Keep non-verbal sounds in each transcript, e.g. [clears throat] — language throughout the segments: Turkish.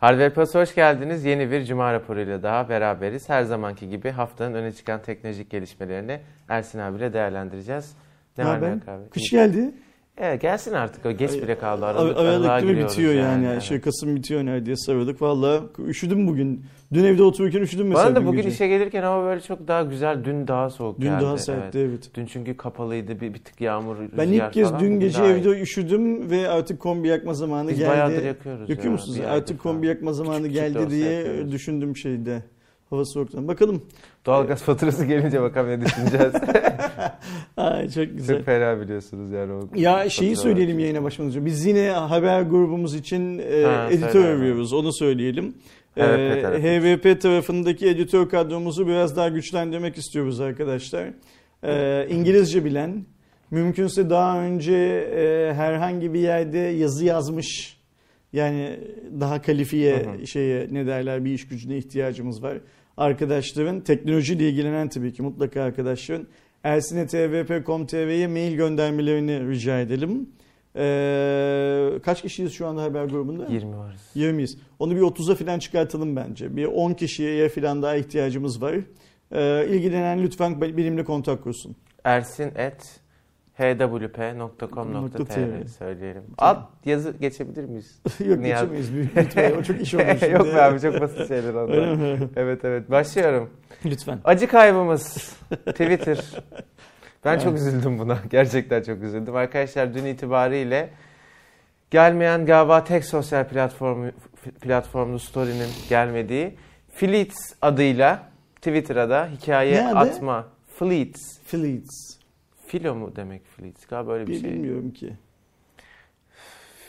Hardware Plus hoş geldiniz. Yeni bir Cuma raporuyla daha beraberiz. Her zamanki gibi haftanın öne çıkan teknolojik gelişmelerini Ersin abiyle değerlendireceğiz. Ne var ben? Abi? Kış geldi. Evet gelsin artık o geç bile kaldı. Aralık, Aralık değil mi bitiyor yani. yani. Şey, Kasım bitiyor neredeyse Aralık. Valla üşüdüm bugün. Dün evde otururken üşüdüm mesela. Bana da bugün gece. işe gelirken ama böyle çok daha güzel. Dün daha soğuk dün geldi. Dün daha sertti evet. evet. Dün çünkü kapalıydı bir, bir tık yağmur Ben ilk kez falan. dün gece evde iyi. üşüdüm ve artık kombi yakma zamanı Biz geldi. Biz bayağıdır yakıyoruz. Yakıyor ya, musunuz? Artık kombi yakma zamanı küçük geldi diye yapıyoruz. düşündüm şeyde. Hava soğuktan. Bakalım. Doğalgaz faturası gelince bakalım ne düşüneceğiz. [laughs] Ay çok güzel. Çok fena biliyorsunuz yani. O ya şeyi söyleyelim var. yayına başlamadan önce. Biz yine haber grubumuz için e, ha, editör arıyoruz. Onu söyleyelim. Evet, evet. HVP tarafındaki editör kadromuzu biraz daha güçlendirmek istiyoruz arkadaşlar. Ee, İngilizce bilen, mümkünse daha önce e, herhangi bir yerde yazı yazmış, yani daha kalifiye hı hı. şeye ne derler bir iş gücüne ihtiyacımız var. Arkadaşların teknolojiyle ilgilenen tabii ki mutlaka arkadaşların ersinetvp.com.tr'ye mail göndermelerini rica edelim. Ee, kaç kişiyiz şu anda haber grubunda? 20 varız. 20'yiz. Onu bir 30'a falan çıkartalım bence. Bir 10 kişiye falan daha ihtiyacımız var. Ee, ilgilenen lütfen benimle kontak kursun. Ersin et hwp.com.tr söyleyelim. Alt yazı geçebilir miyiz? [laughs] Yok Nihat. geçemeyiz. Lütfen o çok iş olur [laughs] şimdi. Yok be abi çok basit şeyler onlar. [laughs] evet evet başlıyorum. Lütfen. Acı kaybımız Twitter. Ben çok üzüldüm buna. Gerçekten çok üzüldüm. Arkadaşlar dün itibariyle gelmeyen galiba tek sosyal platformu platformlu story'nin gelmediği Fleets adıyla Twitter'a da hikaye ne atma. Fleets. Fleets. Filo mu demek Fleets? Galiba öyle bir, bir şey. Bilmiyorum ki.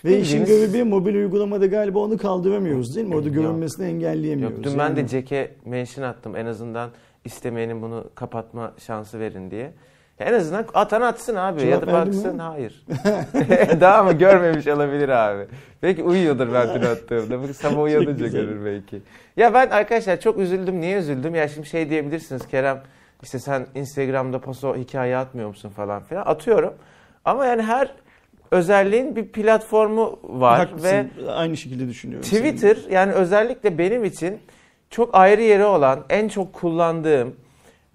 Ve işin görevi mobil uygulamada galiba onu kaldıramıyoruz değil mi? Orada görünmesini engelleyemiyoruz. Yok, dün yani. ben de Jack'e mention attım en azından istemeyenin bunu kapatma şansı verin diye. En azından atan atsın abi. Cevap ya da baksın. Hayır. [laughs] [laughs] Daha mı görmemiş olabilir abi. Belki uyuyordur ben dün attığımda. Sabah uyanınca görür belki. Ya ben arkadaşlar çok üzüldüm. Niye üzüldüm? Ya şimdi şey diyebilirsiniz Kerem. İşte sen Instagram'da paso hikaye atmıyor musun falan filan. Atıyorum. Ama yani her özelliğin bir platformu var. Haklısın. Ve aynı şekilde düşünüyorum. Twitter senin. yani özellikle benim için çok ayrı yeri olan, en çok kullandığım,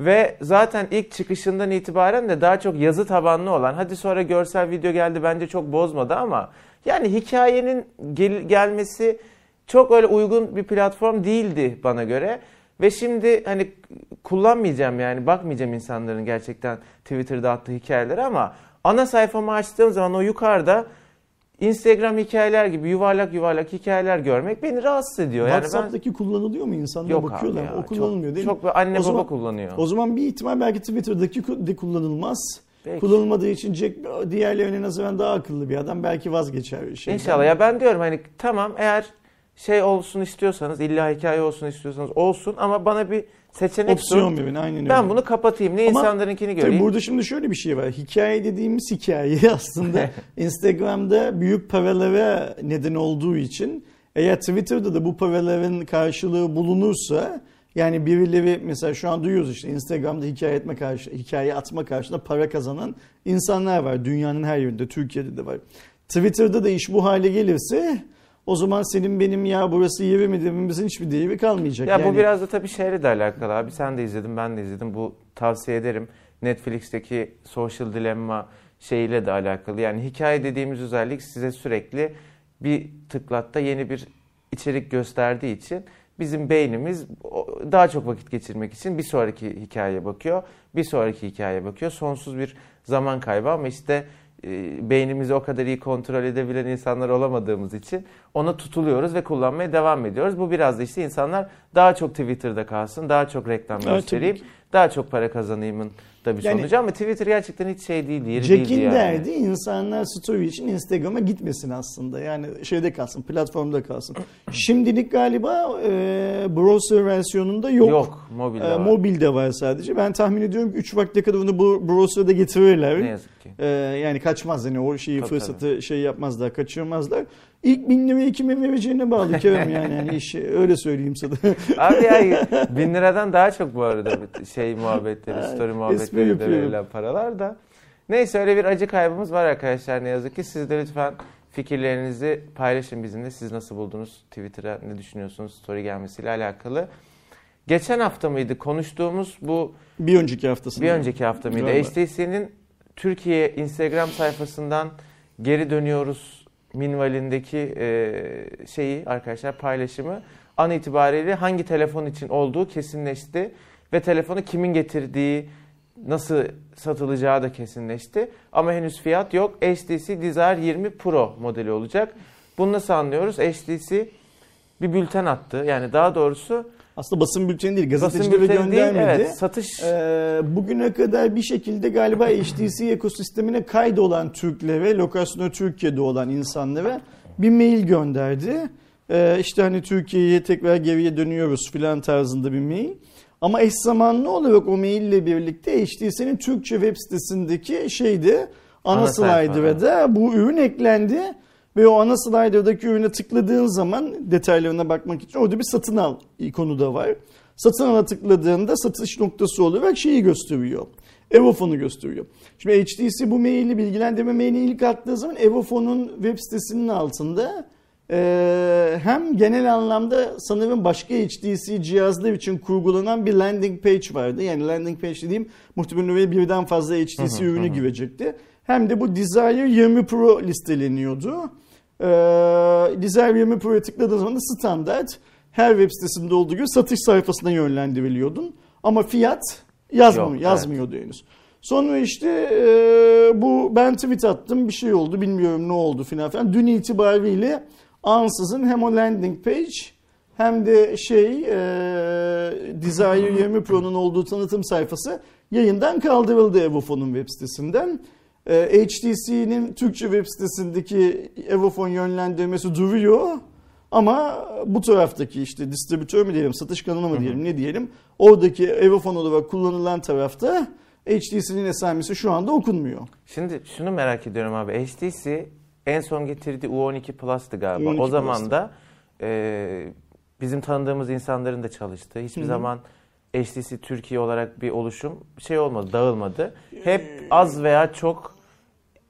ve zaten ilk çıkışından itibaren de daha çok yazı tabanlı olan, hadi sonra görsel video geldi bence çok bozmadı ama yani hikayenin gel- gelmesi çok öyle uygun bir platform değildi bana göre. Ve şimdi hani kullanmayacağım yani bakmayacağım insanların gerçekten Twitter'da attığı hikayeleri ama ana sayfamı açtığım zaman o yukarıda Instagram hikayeler gibi yuvarlak yuvarlak hikayeler görmek beni rahatsız ediyor. WhatsApp'taki ben... kullanılıyor mu? İnsanlar Yok bakıyorlar. Ya, o kullanılmıyor çok, değil mi? Çok anne o baba zaman, kullanıyor. O zaman bir ihtimal belki Twitter'daki de kullanılmaz. Belki. Kullanılmadığı için Jack diğerlerine nazaran daha akıllı bir adam. Belki vazgeçer. Şeyden. İnşallah. Ya ben diyorum hani tamam eğer şey olsun istiyorsanız illa hikaye olsun istiyorsanız olsun ama bana bir seçenek Opsiyon verin aynen öyle. Ben bunu kapatayım. Ne Ama insanlarınkini göreyim. burada şimdi şöyle bir şey var. Hikaye dediğimiz hikaye [laughs] aslında [laughs] Instagram'da büyük paralara neden olduğu için eğer Twitter'da da bu paraların karşılığı bulunursa yani birileri mesela şu an duyuyoruz işte Instagram'da hikaye etme karşı hikaye atma karşılığında para kazanan insanlar var. Dünyanın her yerinde, Türkiye'de de var. Twitter'da da iş bu hale gelirse o zaman senin benim ya burası yeri mi dememizin hiçbir değeri kalmayacak. Ya yani... bu biraz da tabii şeyle de alakalı abi. Sen de izledin, ben de izledim. Bu tavsiye ederim. Netflix'teki Social Dilemma şeyiyle de alakalı. Yani hikaye dediğimiz özellik size sürekli bir tıklatta yeni bir içerik gösterdiği için bizim beynimiz daha çok vakit geçirmek için bir sonraki hikayeye bakıyor. Bir sonraki hikayeye bakıyor. Sonsuz bir zaman kaybı ama işte beynimizi o kadar iyi kontrol edebilen insanlar olamadığımız için ona tutuluyoruz ve kullanmaya devam ediyoruz. Bu biraz da işte insanlar daha çok Twitter'da kalsın, daha çok reklam göstereyim, daha çok para kazanayımın da bir yani, sonucu ama Twitter gerçekten hiç şey değil, yeri Jack'in değil yani. derdi insanlar story için Instagram'a gitmesin aslında. Yani şeyde kalsın, platformda kalsın. Şimdilik galiba e, browser versiyonunda yok. Yok, mobilde e, var. Mobilde var sadece. Ben tahmin ediyorum ki 3 vakte kadar onu browser'da getirirler. Ne yazık ki. E, yani kaçmaz yani o şeyi tabii, fırsatı tabii. şey yapmazlar, kaçırmazlar. İlk bin lirayı kime vereceğine bağlı Kerem yani. [laughs] yani iş, öyle söyleyeyim sana. Abi ya [laughs] bin liradan daha çok bu arada şey muhabbetleri, story muhabbetleri de verilen paralar da. Neyse öyle bir acı kaybımız var arkadaşlar ne yazık ki. Siz de lütfen Fikirlerinizi paylaşın bizimle. Siz nasıl buldunuz? Twitter'a ne düşünüyorsunuz? Story gelmesiyle alakalı. Geçen hafta mıydı konuştuğumuz bu... Bir önceki haftasında. Bir önceki hafta mıydı? HTC'nin Türkiye Instagram sayfasından geri dönüyoruz minvalindeki e, şeyi arkadaşlar paylaşımı an itibariyle hangi telefon için olduğu kesinleşti ve telefonu kimin getirdiği nasıl satılacağı da kesinleşti. Ama henüz fiyat yok. HTC Desire 20 Pro modeli olacak. Bunu nasıl anlıyoruz? HTC bir bülten attı. Yani daha doğrusu aslında basın bülteni değil, gazetecilere göndermedi. Değil, evet, satış. Ee, bugüne kadar bir şekilde galiba HTC ekosistemine kaydolan Türklere, lokasyonu Türkiye'de olan insanlara bir mail gönderdi. Ee, işte hani Türkiye'ye tekrar geriye dönüyoruz filan tarzında bir mail. Ama eş zamanlı olarak o mail ile birlikte HTC'nin Türkçe web sitesindeki şeydi ana, ana slider'a bu ürün eklendi. Ve o ana slider'daki ürüne tıkladığın zaman detaylarına bakmak için orada bir satın al ikonu da var. Satın ala tıkladığında satış noktası olarak şeyi gösteriyor. Evofon'u gösteriyor. Şimdi HTC bu maili bilgilendirme maili ilk attığı zaman Evofon'un web sitesinin altında e, hem genel anlamda sanırım başka HTC cihazlar için kurgulanan bir landing page vardı. Yani landing page dediğim muhtemelen oraya birden fazla HTC ürünü girecekti. Hem de bu Desire 20 Pro listeleniyordu. Ee, Desire 20 Pro'ya tıkladığın zaman da standart her web sitesinde olduğu gibi satış sayfasına yönlendiriliyordun. Ama fiyat yazmıyor, Yok, yazmıyordu evet. henüz. Sonra işte e, bu ben tweet attım bir şey oldu bilmiyorum ne oldu filan filan. Dün itibariyle ansızın hem o landing page hem de şey e, Desire 20 Pro'nun olduğu tanıtım sayfası yayından kaldırıldı Evofon'un web sitesinden. E, HTC'nin Türkçe web sitesindeki Evofon yönlendirmesi duruyor. Ama bu taraftaki işte distribütör mü diyelim, satış kanalı mı diyelim, ne diyelim. Oradaki Evofon olarak kullanılan tarafta HTC'nin esamesi şu anda okunmuyor. Şimdi şunu merak ediyorum abi. HTC en son getirdiği U12 Plus'tı galiba. U12 o zaman Plus'tı. da e, bizim tanıdığımız insanların da çalıştığı. Hiçbir Hı-hı. zaman HTC Türkiye olarak bir oluşum şey olmadı, dağılmadı. Hep ee, az veya çok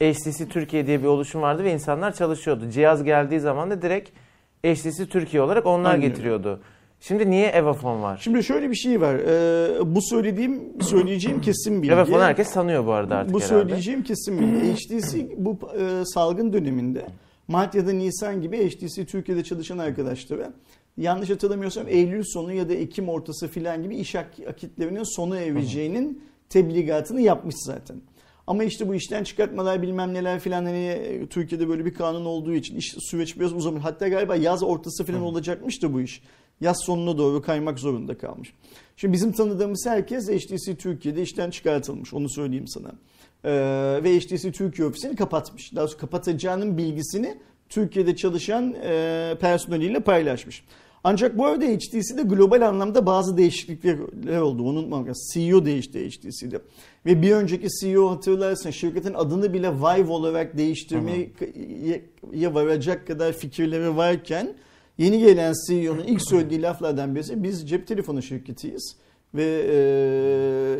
HTC Türkiye diye bir oluşum vardı ve insanlar çalışıyordu. Cihaz geldiği zaman da direkt HTC Türkiye olarak onlar Aynen. getiriyordu. Şimdi niye Evafon var? Şimdi şöyle bir şey var. Ee, bu söylediğim, söyleyeceğim kesin bilgi. Evafon herkes sanıyor bu arada artık Bu herhalde. söyleyeceğim kesin bilgi. HTC bu e, salgın döneminde Mart ya da Nisan gibi HTC Türkiye'de çalışan arkadaşlara yanlış hatırlamıyorsam Eylül sonu ya da Ekim ortası filan gibi iş akitlerinin sonu eveceğinin tebligatını yapmış zaten. Ama işte bu işten çıkartmalar bilmem neler filan hani e, Türkiye'de böyle bir kanun olduğu için iş süreç biraz uzamış. Hatta galiba yaz ortası filan olacakmış da bu iş. Yaz sonuna doğru kaymak zorunda kalmış. Şimdi bizim tanıdığımız herkes HTC Türkiye'de işten çıkartılmış. Onu söyleyeyim sana. Ee, ve HTC Türkiye ofisini kapatmış. Daha sonra kapatacağının bilgisini Türkiye'de çalışan e, personeliyle paylaşmış. Ancak bu arada HTC'de global anlamda bazı değişiklikler oldu. Unutmamak lazım. CEO değişti HTC'de. Ve bir önceki CEO hatırlarsın şirketin adını bile Vive olarak değiştirmeye varacak kadar fikirleri varken yeni gelen CEO'nun ilk söylediği laflardan birisi biz cep telefonu şirketiyiz ve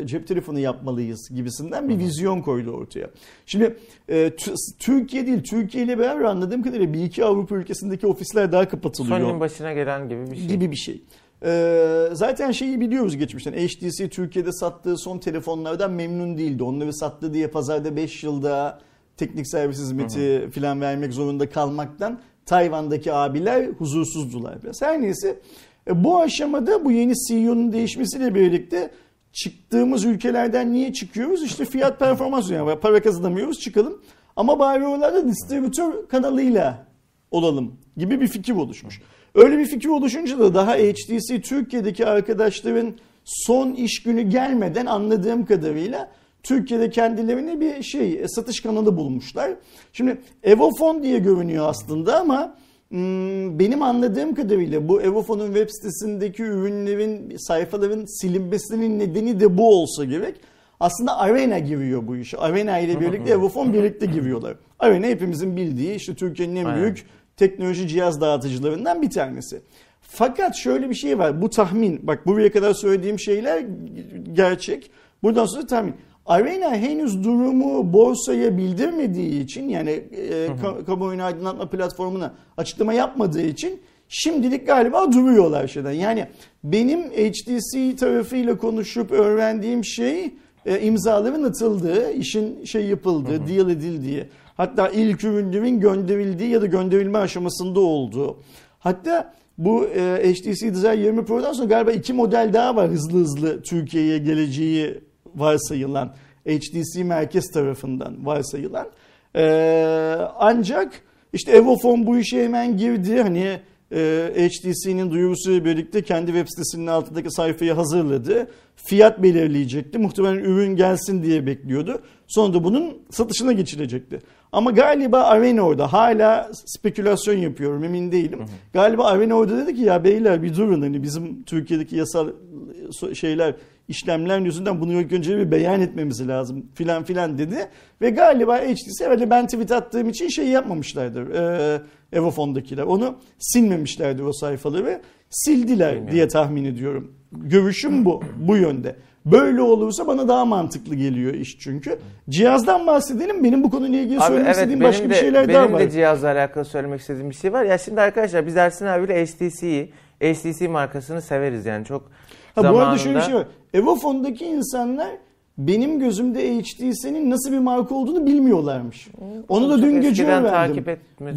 e, cep telefonu yapmalıyız gibisinden bir vizyon koydu ortaya. Şimdi e, Türkiye değil, Türkiye ile beraber anladığım kadarıyla bir iki Avrupa ülkesindeki ofisler daha kapatılıyor. Sony'nin başına gelen gibi bir şey. Gibi bir şey. Ee, zaten şeyi biliyoruz geçmişten. HTC Türkiye'de sattığı son telefonlardan memnun değildi. Onları sattı diye pazarda 5 yılda teknik servis hizmeti filan vermek zorunda kalmaktan Tayvan'daki abiler huzursuzdular biraz. Her neyse e, bu aşamada bu yeni CEO'nun değişmesiyle birlikte çıktığımız ülkelerden niye çıkıyoruz? İşte fiyat [laughs] performans yani para kazanamıyoruz çıkalım. Ama bari oralarda distribütör kanalıyla olalım gibi bir fikir oluşmuş. Öyle bir fikir oluşunca da daha HTC Türkiye'deki arkadaşların son iş günü gelmeden anladığım kadarıyla Türkiye'de kendilerine bir şey e, satış kanalı bulmuşlar. Şimdi Evofon diye görünüyor aslında ama Hmm, benim anladığım kadarıyla bu Evofon'un web sitesindeki ürünlerin, sayfaların silinmesinin nedeni de bu olsa gerek. Aslında Arena giriyor bu işe. Arena ile birlikte Evofon birlikte giriyorlar. Arena hepimizin bildiği işte Türkiye'nin en büyük teknoloji cihaz dağıtıcılarından bir tanesi. Fakat şöyle bir şey var. Bu tahmin. Bak buraya kadar söylediğim şeyler gerçek. Buradan sonra tahmin. Arena henüz durumu borsaya bildirmediği için yani e, kamuoyunu aydınlatma platformuna açıklama yapmadığı için şimdilik galiba duruyorlar şeyden. Yani benim HTC tarafıyla konuşup öğrendiğim şey e, imzaların atıldığı, işin şey yapıldığı, hı hı. deal edildiği. Hatta ilk ürünlerin gönderildiği ya da gönderilme aşamasında olduğu. Hatta bu e, HTC Desire 20 Pro'dan sonra galiba iki model daha var hızlı hızlı Türkiye'ye geleceği varsayılan. HTC merkez tarafından varsayılan. E, ancak işte Evofon bu işe hemen girdi. Hani e, HTC'nin duyurusuyla birlikte kendi web sitesinin altındaki sayfayı hazırladı. Fiyat belirleyecekti. Muhtemelen ürün gelsin diye bekliyordu. Sonra da bunun satışına geçilecekti. Ama galiba Arena orada hala spekülasyon yapıyorum emin değilim. Hı hı. Galiba Arena orada dedi ki ya beyler bir durun hani bizim Türkiye'deki yasal şeyler işlemler yüzünden bunu ilk önce bir beyan etmemiz lazım filan filan dedi. Ve galiba HTC herhalde ben tweet attığım için şey yapmamışlardır. Ee, Evofon'dakiler. Onu silmemişlerdi o sayfaları. Sildiler Bilmiyorum. diye tahmin ediyorum. Görüşüm bu. Bu yönde. Böyle olursa bana daha mantıklı geliyor iş çünkü. Cihazdan bahsedelim. Benim bu konuyla ilgili Abi söylemek evet, istediğim başka de, bir şeyler daha var. Benim de cihazla alakalı söylemek istediğim bir şey var. Ya şimdi arkadaşlar biz Ersin abiyle HTC'yi, HTC markasını severiz yani çok ha, zamanında. Bu arada şöyle bir şey var. Evofon'daki insanlar benim gözümde HTC'nin nasıl bir marka olduğunu bilmiyorlarmış. Onu da dün gece öğrendim.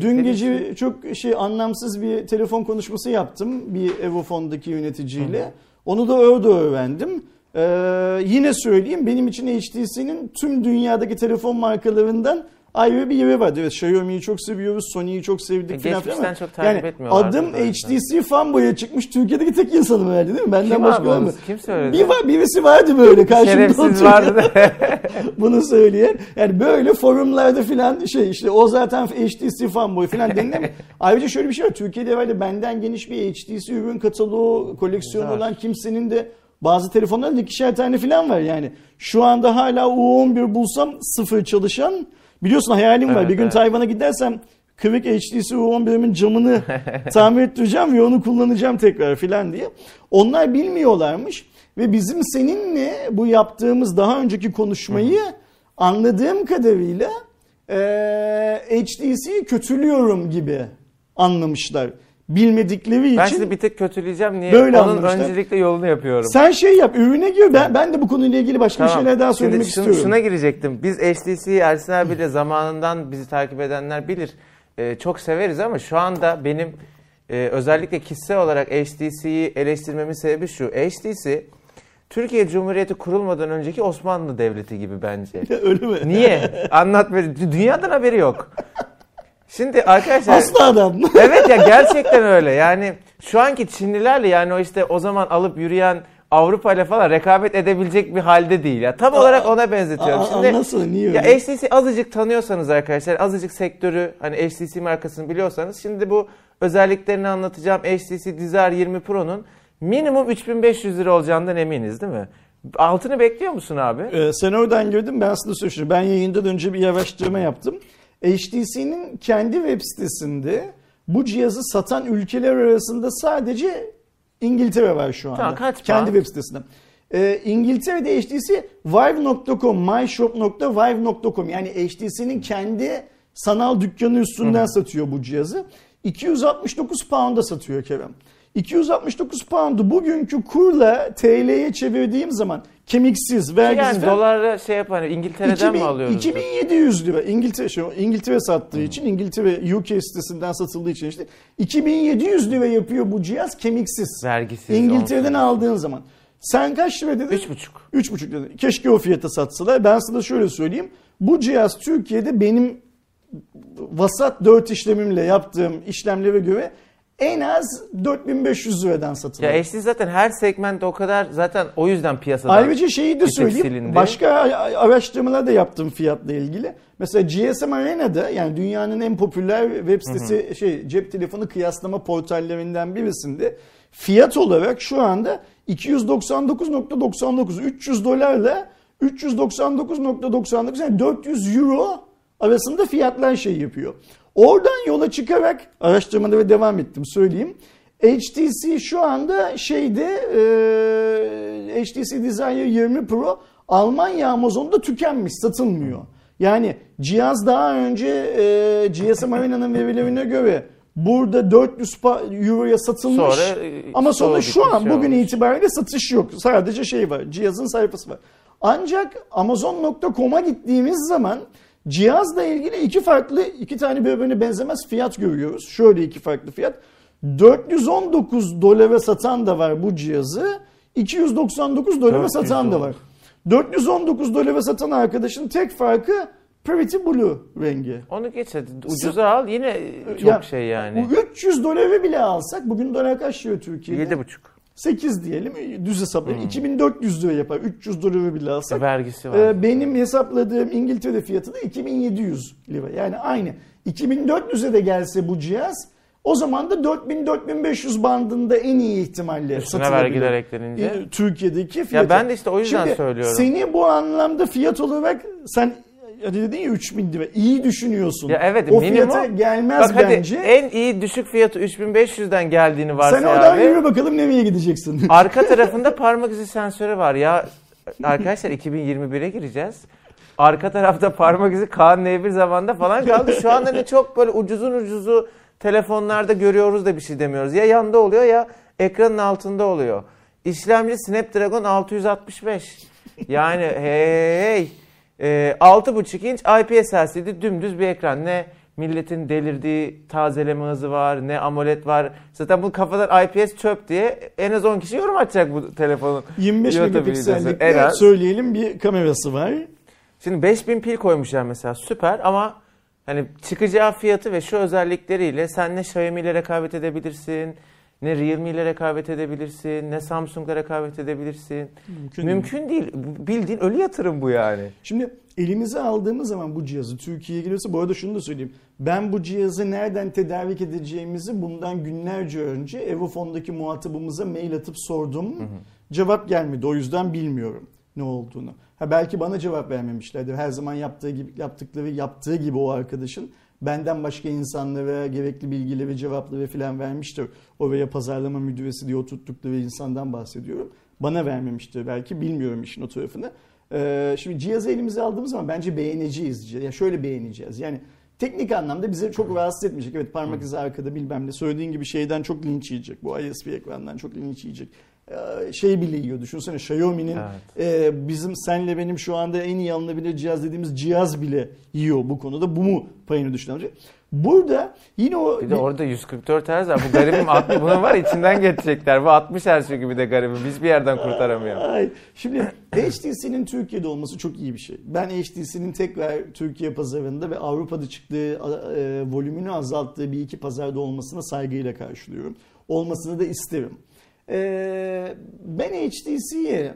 Dün gece çok şey anlamsız bir telefon konuşması yaptım bir Evofon'daki yöneticiyle. Hı. Onu da orada öğrendim. Ee, yine söyleyeyim benim için HTC'nin tüm dünyadaki telefon markalarından ayrı bir yeri var. Evet Xiaomi'yi çok seviyoruz, Sony'yi çok sevdik e, falan filan. çok takip yani Adım HTC fanboy'a çıkmış Türkiye'deki tek insanım herhalde değil mi? Benden Kim başka mı? Kim söyledi? Bir var, birisi vardı böyle karşımda Şerefsiz vardı [laughs] Bunu söyleyen. Yani böyle forumlarda filan şey işte o zaten HTC fanboy filan denilen. [laughs] Ayrıca şöyle bir şey var. Türkiye'de herhalde benden geniş bir HTC ürün kataloğu, koleksiyonu olan kimsenin de bazı telefonlarda ikişer tane falan var yani. Şu anda hala U11 bulsam sıfır çalışan. Biliyorsun hayalim var. Evet, bir gün evet. Tayvan'a gidersem Kıvık HTC U11'imin camını [laughs] tamir ettireceğim ve onu kullanacağım tekrar filan diye. Onlar bilmiyorlarmış ve bizim seninle bu yaptığımız daha önceki konuşmayı anladığım kadarıyla e, HTC'yi kötülüyorum gibi anlamışlar bilmedikleri için. Ben sizi bir tek kötüleyeceğim. Niye? Böyle Onun anlamışlar. öncelikle yolunu yapıyorum. Sen şey yap, ürüne gir. Ben, ben de bu konuyla ilgili başka tamam. bir şeyler daha söylemek Şimdi şun, istiyorum. Şuna girecektim. Biz HTC'yi Ersin abiyle [laughs] zamanından bizi takip edenler bilir. Ee, çok severiz ama şu anda benim e, özellikle kişisel olarak HTC'yi eleştirmemin sebebi şu. HTC Türkiye Cumhuriyeti kurulmadan önceki Osmanlı Devleti gibi bence. [laughs] Öyle mi? Niye? Anlat. Dünyadan haberi yok. Şimdi arkadaşlar... Aslı adam. [laughs] evet ya gerçekten öyle. Yani şu anki Çinlilerle yani o işte o zaman alıp yürüyen Avrupa ile falan rekabet edebilecek bir halde değil. Ya tam olarak ona benzetiyorum. Şimdi nasıl niye Ya HTC azıcık tanıyorsanız arkadaşlar, azıcık sektörü hani HTC markasını biliyorsanız şimdi bu özelliklerini anlatacağım HTC Desire 20 Pro'nun minimum 3500 lira olacağından eminiz değil mi? Altını bekliyor musun abi? Ee, sen oradan gördün ben aslında söylüyorum. Ben yayından önce bir araştırma yaptım. HTC'nin kendi web sitesinde bu cihazı satan ülkeler arasında sadece İngiltere var şu anda. Tamam, kaç kendi web sitesinde. Ee, İngiltere'de HTC Vive.com, myshop.vive.com yani HTC'nin kendi sanal dükkanı üstünden Hı-hı. satıyor bu cihazı. 269 pound'a satıyor Kerem. 269 pound'u bugünkü kurla TL'ye çevirdiğim zaman kemiksiz, vergisiz. Yani dolarla şey yapar İngiltere'den 2000, mi alıyoruz? 2700 lira. İngiltere şu İngiltere sattığı hmm. için İngiltere UK sitesinden satıldığı için işte 2700 lira yapıyor bu cihaz kemiksiz. Vergisiz. İngiltere'den aldığın zaman. Sen kaç lira dedin? 3,5. 3,5 dedin. Keşke o fiyata satsalar. Ben sana şöyle söyleyeyim. Bu cihaz Türkiye'de benim vasat 4 işlemimle yaptığım işlemlere göre en az 4500 liradan satılıyor. Ya HTC zaten her segmentte o kadar zaten o yüzden piyasada Ayrıca şeyi de söyleyeyim. Silindi. Başka araştırmalar da yaptım fiyatla ilgili. Mesela GSM Arena'da yani dünyanın en popüler web sitesi hı hı. şey cep telefonu kıyaslama portallerinden birisinde fiyat olarak şu anda 299.99 300 dolarla 399.99 yani 400 euro arasında fiyatlar şey yapıyor. Oradan yola çıkarak araştırmalara devam ettim söyleyeyim. HTC şu anda şeyde e, HTC Desire 20 Pro Almanya Amazon'da tükenmiş, satılmıyor. Yani cihaz daha önce e, GSM Arena'nın verilerine göre burada 400 euroya satılmış sonra, e, ama sonra şu an bugün olmuş. itibariyle satış yok. Sadece şey var, cihazın sayfası var. Ancak Amazon.com'a gittiğimiz zaman cihazla ilgili iki farklı, iki tane birbirine benzemez fiyat görüyoruz. Şöyle iki farklı fiyat. 419 dolara satan da var bu cihazı. 299 dolara satan da var. 419 dolara satan arkadaşın tek farkı Pretty Blue rengi. Onu geç hadi. Ucuza al yine çok ya, şey yani. 300 doları bile alsak bugün dolar kaç lira Türkiye'de? 7,5. 8 diyelim düz hesaplayalım. Hmm. 2400 lira yapar. 300 doları bile alsak. E, vergisi var. E, benim hesapladığım İngiltere fiyatı da 2700 lira. Yani aynı. 2400'e de gelse bu cihaz o zaman da 4000-4500 bandında en iyi ihtimalle Üstüne satılabilir. vergiler eklenince. E, Türkiye'deki fiyatı. Ya ben de işte o yüzden Şimdi söylüyorum. Seni bu anlamda fiyat olarak sen ya dedin ya 3000 lira. İyi düşünüyorsun. Ya evet o minimum. fiyata gelmez Bak bence. Hadi en iyi düşük fiyatı 3500'den geldiğini varsay Sen oradan abi. yürü bakalım nereye gideceksin. [laughs] Arka tarafında parmak izi sensörü var. Ya arkadaşlar 2021'e gireceğiz. Arka tarafta parmak izi Kaan bir zamanda falan kaldı. Şu anda ne çok böyle ucuzun ucuzu telefonlarda görüyoruz da bir şey demiyoruz. Ya yanda oluyor ya ekranın altında oluyor. İşlemci Snapdragon 665. Yani hey hey. E, 6.5 inç IPS LCD dümdüz bir ekran. Ne milletin delirdiği tazeleme hızı var, ne AMOLED var. Zaten bu kafadan IPS çöp diye en az 10 kişi yorum atacak bu telefonun. 25 megapiksellik söyleyelim bir kamerası var. Şimdi 5000 pil koymuşlar mesela süper ama hani çıkacağı fiyatı ve şu özellikleriyle sen ne Xiaomi ile rekabet edebilirsin, ne Realme ile rekabet edebilirsin, ne Samsung'la rekabet edebilirsin. Mümkün, Mümkün değil. değil. Bildiğin ölü yatırım bu yani. Şimdi elimize aldığımız zaman bu cihazı Türkiye'ye geliyorsa bu arada şunu da söyleyeyim. Ben bu cihazı nereden tedarik edeceğimizi bundan günlerce önce Evofon'daki muhatabımıza mail atıp sordum. Hı hı. Cevap gelmedi. O yüzden bilmiyorum ne olduğunu. Ha belki bana cevap vermemişlerdir. Her zaman yaptığı gibi yaptıkları yaptığı gibi o arkadaşın benden başka insanlara gerekli bilgileri, cevapları falan vermiştir. Oraya pazarlama müdüresi diye oturttukları insandan bahsediyorum. Bana vermemiştir belki bilmiyorum işin o tarafını. Ee, şimdi cihazı elimize aldığımız zaman bence beğeneceğiz. Ya şöyle beğeneceğiz. Yani teknik anlamda bize çok rahatsız etmeyecek. Evet parmak izi arkada bilmem ne. Söylediğin gibi şeyden çok linç yiyecek. Bu ISP ekrandan çok linç yiyecek. E, şey bile yiyor. Düşünsene Xiaomi'nin evet. e, bizim senle benim şu anda en iyi alınabilir cihaz dediğimiz cihaz bile yiyor bu konuda. Bu mu payını düşünecek? Burada yine o... Bir de orada 144 Hz var. Bu garibim [laughs] 60 bunun var içinden geçecekler. Bu 60 Hz gibi de garibim. Biz bir yerden kurtaramıyor. Ay, şimdi HTC'nin Türkiye'de olması çok iyi bir şey. Ben HTC'nin tekrar Türkiye pazarında ve Avrupa'da çıktığı e, volümünü azalttığı bir iki pazarda olmasına saygıyla karşılıyorum. Olmasını da isterim. Ee, ben HTC'ye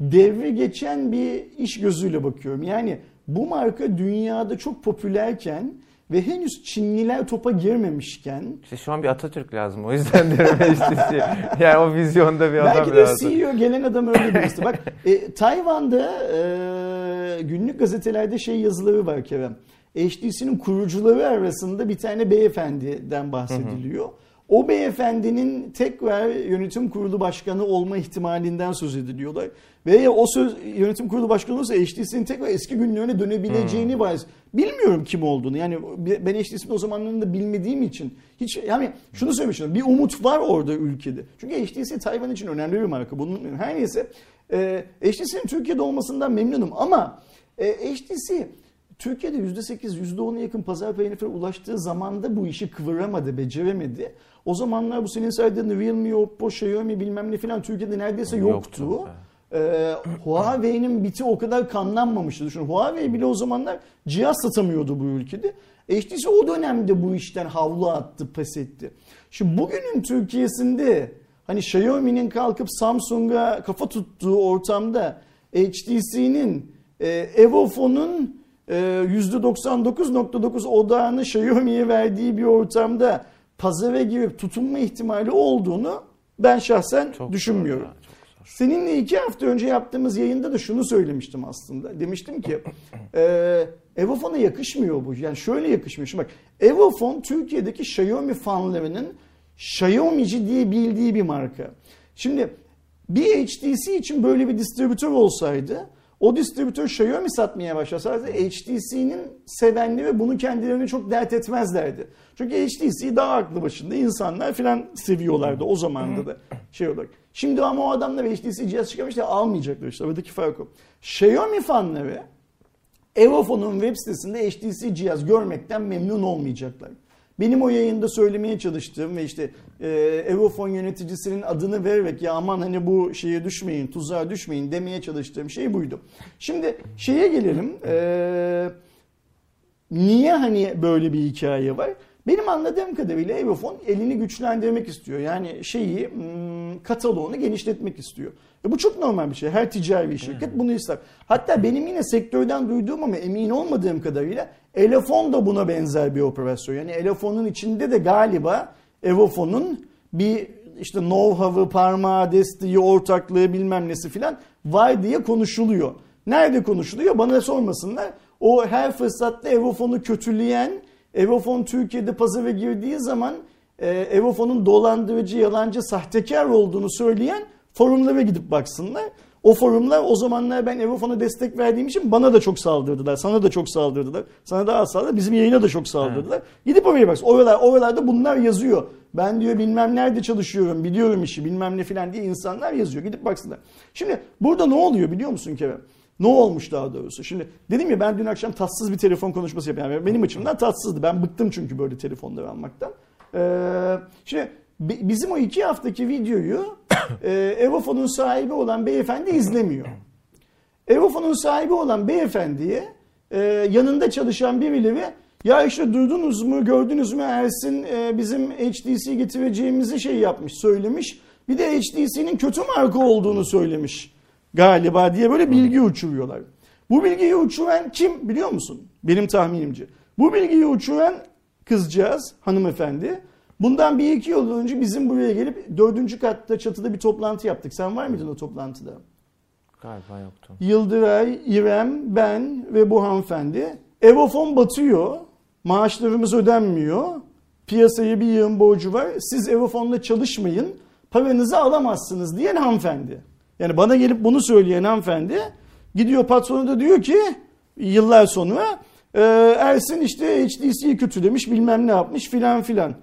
devri geçen bir iş gözüyle bakıyorum. Yani bu marka dünyada çok popülerken ve henüz Çinliler topa girmemişken İşte şu an bir Atatürk lazım o yüzden diyorum [laughs] HTC. yani o vizyonda bir adam Belki de lazım. CEO gelen adam öyle birisi. Bak [laughs] e, Tayvan'da e, günlük gazetelerde şey yazıları var Kerem. HTC'nin kurucuları arasında bir tane beyefendiden bahsediliyor. Hı hı. O beyefendinin tekrar yönetim kurulu başkanı olma ihtimalinden söz ediliyorlar. Ve o söz yönetim kurulu başkanı olursa HTC'nin tekrar eski günlerine dönebileceğini hmm. bahs. Bilmiyorum kim olduğunu. Yani ben HTC'nin o zamanlarında bilmediğim için hiç yani şunu söylemiştim. Bir umut var orada ülkede. Çünkü HTC Tayvan için önemli bir marka. Bunun her neyse e, HTC'nin Türkiye'de olmasından memnunum ama e, HTC Türkiye'de %8, %10'a yakın pazar payına ulaştığı zaman da bu işi kıvıramadı, beceremedi. O zamanlar bu senin saydığın Realme, Oppo, Xiaomi bilmem ne falan Türkiye'de neredeyse yoktu. yoktu. Ee, Huawei'nin biti o kadar kanlanmamıştı. Düşün Huawei bile o zamanlar cihaz satamıyordu bu ülkede. HTC o dönemde bu işten havlu attı, pes etti. Şimdi bugünün Türkiye'sinde hani Xiaomi'nin kalkıp Samsung'a kafa tuttuğu ortamda HTC'nin e, Evofon'un e, %99.9 odağını Xiaomi'ye verdiği bir ortamda pazara girip tutunma ihtimali olduğunu ben şahsen çok düşünmüyorum. Ya, çok Seninle iki hafta önce yaptığımız yayında da şunu söylemiştim aslında. Demiştim ki e, Evofon'a yakışmıyor bu. Yani şöyle yakışmıyor. Şimdi bak Evofon Türkiye'deki Xiaomi fanlarının Xiaomi'ci diye bildiği bir marka. Şimdi bir HTC için böyle bir distribütör olsaydı O distribütör Xiaomi satmaya başlasa HTC'nin sevenleri bunu kendilerini çok dert etmezlerdi. Çünkü HTC daha aklı başında insanlar filan seviyorlardı o zamanda da şey olarak. Şimdi ama o adamlar HTC cihaz çıkarmış da almayacaklar işte. Aradaki fark o. Xiaomi fanları Evofon'un web sitesinde HTC cihaz görmekten memnun olmayacaklar. Benim o yayında söylemeye çalıştığım ve işte e, Evofon yöneticisinin adını vererek ya aman hani bu şeye düşmeyin, tuzağa düşmeyin demeye çalıştığım şey buydu. Şimdi şeye gelelim. E, niye hani böyle bir hikaye var? Benim anladığım kadarıyla Evofon elini güçlendirmek istiyor. Yani şeyi hmm, kataloğunu genişletmek istiyor. E bu çok normal bir şey. Her ticari şirket bunu ister. Hatta benim yine sektörden duyduğum ama emin olmadığım kadarıyla Elefon da buna benzer bir operasyon. Yani Elefon'un içinde de galiba Evofon'un bir işte know-how'ı, parmağı, desteği, ortaklığı bilmem nesi filan var diye konuşuluyor. Nerede konuşuluyor? Bana sormasınlar. O her fırsatta Evofon'u kötüleyen, Evofon Türkiye'de pazara girdiği zaman e, Evofon'un dolandırıcı, yalancı, sahtekar olduğunu söyleyen forumlara gidip baksınlar. O forumlar o zamanlar ben Evofon'a destek verdiğim için bana da çok saldırdılar. Sana da çok saldırdılar. Sana da az saldırdılar. Bizim yayına da çok saldırdılar. Evet. Gidip oraya baksın. Oralar, oralarda bunlar yazıyor. Ben diyor bilmem nerede çalışıyorum, biliyorum işi bilmem ne filan diye insanlar yazıyor. Gidip baksınlar. Şimdi burada ne oluyor biliyor musun Kerem? Ne olmuş daha doğrusu? Şimdi dedim ya ben dün akşam tatsız bir telefon konuşması yapıyorum. Yani benim açımdan tatsızdı. Ben bıktım çünkü böyle telefonları almaktan. Ee, şimdi bizim o iki haftaki videoyu [coughs] e, Evofon'un sahibi olan beyefendi izlemiyor. Evofon'un sahibi olan beyefendiye e, yanında çalışan birileri ya işte duydunuz mu gördünüz mü Ersin e, bizim HTC getireceğimizi şey yapmış söylemiş. Bir de HTC'nin kötü marka olduğunu söylemiş galiba diye böyle bilgi uçuruyorlar. Bu bilgiyi uçuran kim biliyor musun? Benim tahminimce. Bu bilgiyi uçuran kızcağız hanımefendi Bundan bir iki yıl önce bizim buraya gelip dördüncü katta çatıda bir toplantı yaptık. Sen var mıydın o toplantıda? Galiba yoktu. Yıldıray, İrem, ben ve bu hanımefendi. Evofon batıyor. Maaşlarımız ödenmiyor. Piyasaya bir yığın borcu var. Siz Evofon'la çalışmayın. Paranızı alamazsınız diyen hanımefendi. Yani bana gelip bunu söyleyen hanımefendi gidiyor patronu da diyor ki yıllar sonra Ersin işte HTC'yi kötülemiş bilmem ne yapmış filan filan.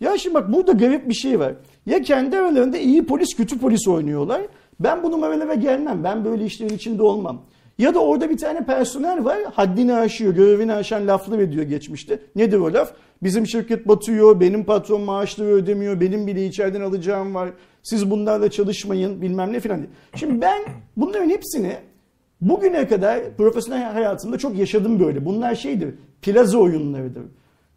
Ya şimdi bak burada garip bir şey var. Ya kendi aralarında iyi polis kötü polis oynuyorlar. Ben bu numaralara gelmem. Ben böyle işlerin içinde olmam. Ya da orada bir tane personel var haddini aşıyor, görevini aşan laflar ediyor geçmişte. Nedir o laf? Bizim şirket batıyor, benim patron maaşları ödemiyor, benim bile içeriden alacağım var. Siz bunlarla çalışmayın bilmem ne filan. Şimdi ben bunların hepsini bugüne kadar profesyonel hayatımda çok yaşadım böyle. Bunlar şeydir, plaza oyunlarıdır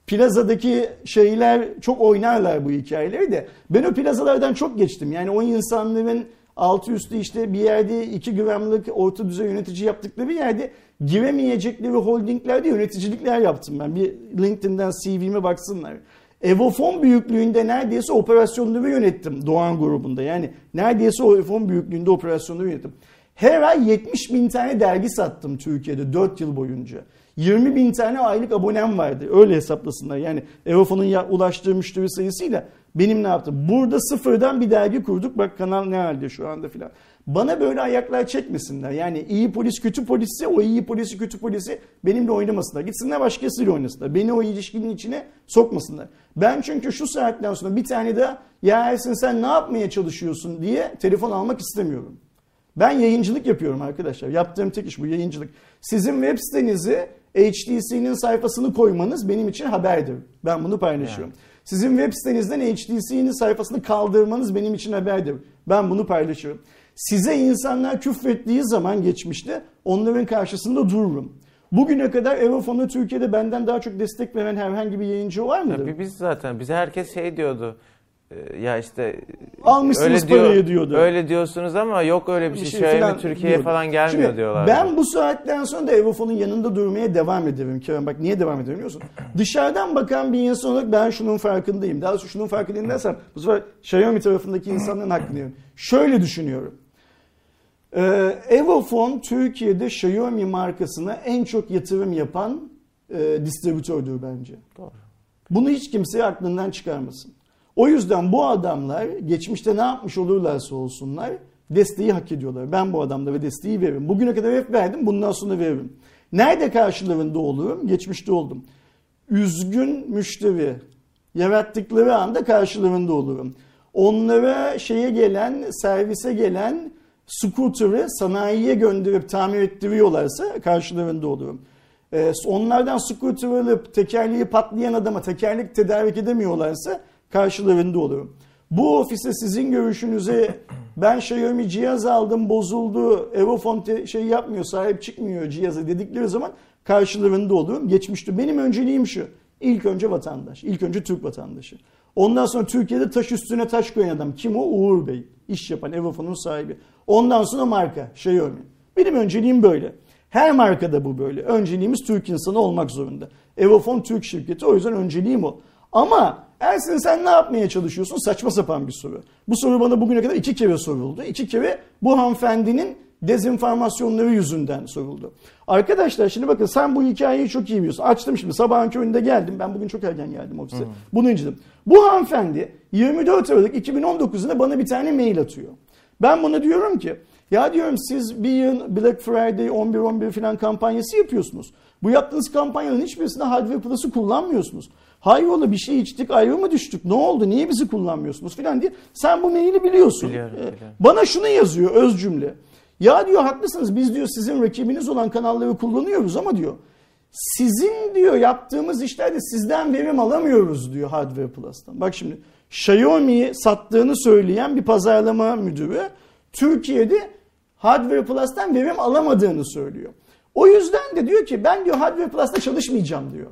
plazadaki şeyler çok oynarlar bu hikayeleri de. Ben o plazalardan çok geçtim. Yani o insanların altı üstü işte bir yerde iki gramlık orta düzey yönetici yaptıkları yerde giremeyecekleri holdinglerde yöneticilikler yaptım ben. Bir LinkedIn'den CV'me baksınlar. Evofon büyüklüğünde neredeyse operasyonları yönettim Doğan grubunda. Yani neredeyse Evofon büyüklüğünde operasyonları yönettim. Her ay 70 bin tane dergi sattım Türkiye'de 4 yıl boyunca. 20 bin tane aylık abonem vardı. Öyle hesaplasınlar. Yani Evofon'un ulaştığı müşteri sayısıyla benim ne yaptım? Burada sıfırdan bir dergi kurduk. Bak kanal ne halde şu anda filan. Bana böyle ayaklar çekmesinler. Yani iyi polis kötü polisi o iyi polisi kötü polisi benimle oynamasınlar. Gitsinler başkasıyla oynasınlar. Beni o ilişkinin içine sokmasınlar. Ben çünkü şu saatten sonra bir tane daha ya Ersin sen ne yapmaya çalışıyorsun diye telefon almak istemiyorum. Ben yayıncılık yapıyorum arkadaşlar. Yaptığım tek iş bu yayıncılık. Sizin web sitenizi HTC'nin sayfasını koymanız benim için haberdir. Ben bunu paylaşıyorum. Yani. Sizin web sitenizden HTC'nin sayfasını kaldırmanız benim için haberdir. Ben bunu paylaşıyorum. Size insanlar küfrettiği zaman geçmişte onların karşısında dururum. Bugüne kadar Evofon'a Türkiye'de benden daha çok destek veren herhangi bir yayıncı var mıdır? Tabii biz zaten. Bize herkes şey diyordu. Ee, ya işte almışsınız öyle parayı diyordu. Öyle diyorsunuz ama yok öyle bir şey. şey Xiaomi Türkiye'ye falan gelmiyor Şimdi, diyorlar. Ben bu saatten sonra da Evofon'un yanında durmaya devam ederim Kerem. Bak niye devam ederim biliyor musun? [clears throat] Dışarıdan bakan bir insan olarak ben şunun farkındayım. Daha doğrusu şunun farkındayım dersem bu sefer Xiaomi tarafındaki insanların hakkını yiyorum. Şöyle düşünüyorum. Ee, Evofon Türkiye'de Xiaomi markasına en çok yatırım yapan e, distribütördür bence. Doğru. Bunu hiç kimse aklından çıkarmasın. O yüzden bu adamlar geçmişte ne yapmış olurlarsa olsunlar Desteği hak ediyorlar. Ben bu adamlara desteği veririm. Bugüne kadar hep verdim. Bundan sonra veririm. Nerede karşılarında olurum? Geçmişte oldum. Üzgün müşteri yarattıkları anda karşılarında olurum. Onlara şeye gelen, servise gelen scooter'ı sanayiye gönderip tamir ettiriyorlarsa karşılarında olurum. Ee, onlardan scooter alıp tekerleği patlayan adama tekerlek tedarik edemiyorlarsa karşılarında olurum. Bu ofise sizin görüşünüze ben Xiaomi cihaz aldım bozuldu, Evofon şey yapmıyor, sahip çıkmıyor cihazı dedikleri zaman karşılarında olurum. Geçmişti. Benim önceliğim şu. İlk önce vatandaş. İlk önce Türk vatandaşı. Ondan sonra Türkiye'de taş üstüne taş koyan adam. Kim o? Uğur Bey. İş yapan Evofon'un sahibi. Ondan sonra marka. Xiaomi. Benim önceliğim böyle. Her markada bu böyle. Önceliğimiz Türk insanı olmak zorunda. Evofon Türk şirketi. O yüzden önceliğim o. Ama Ersin sen ne yapmaya çalışıyorsun? Saçma sapan bir soru. Bu soru bana bugüne kadar iki kere soruldu. İki kere bu hanımefendinin dezenformasyonları yüzünden soruldu. Arkadaşlar şimdi bakın sen bu hikayeyi çok iyi biliyorsun. Açtım şimdi sabahın köründe geldim. Ben bugün çok erken geldim ofise. Hmm. Bunu inceledim. Bu hanımefendi 24 Aralık 2019'da bana bir tane mail atıyor. Ben buna diyorum ki ya diyorum siz bir yıl Black Friday 11-11 falan kampanyası yapıyorsunuz. Bu yaptığınız kampanyanın hiçbirisinde Hardware Plus'ı kullanmıyorsunuz. Hayrola bir şey içtik ayrı mı düştük ne oldu niye bizi kullanmıyorsunuz filan diye. Sen bu maili biliyorsun. Biliyorum, ee, biliyorum. Bana şunu yazıyor öz cümle. Ya diyor haklısınız biz diyor sizin rakibiniz olan kanalları kullanıyoruz ama diyor sizin diyor yaptığımız işlerde sizden verim alamıyoruz diyor Hardware Plus'tan. Bak şimdi Xiaomi'yi sattığını söyleyen bir pazarlama müdürü Türkiye'de Hardware Plus'tan verim alamadığını söylüyor. O yüzden de diyor ki ben diyor Hardware Plus'ta çalışmayacağım diyor.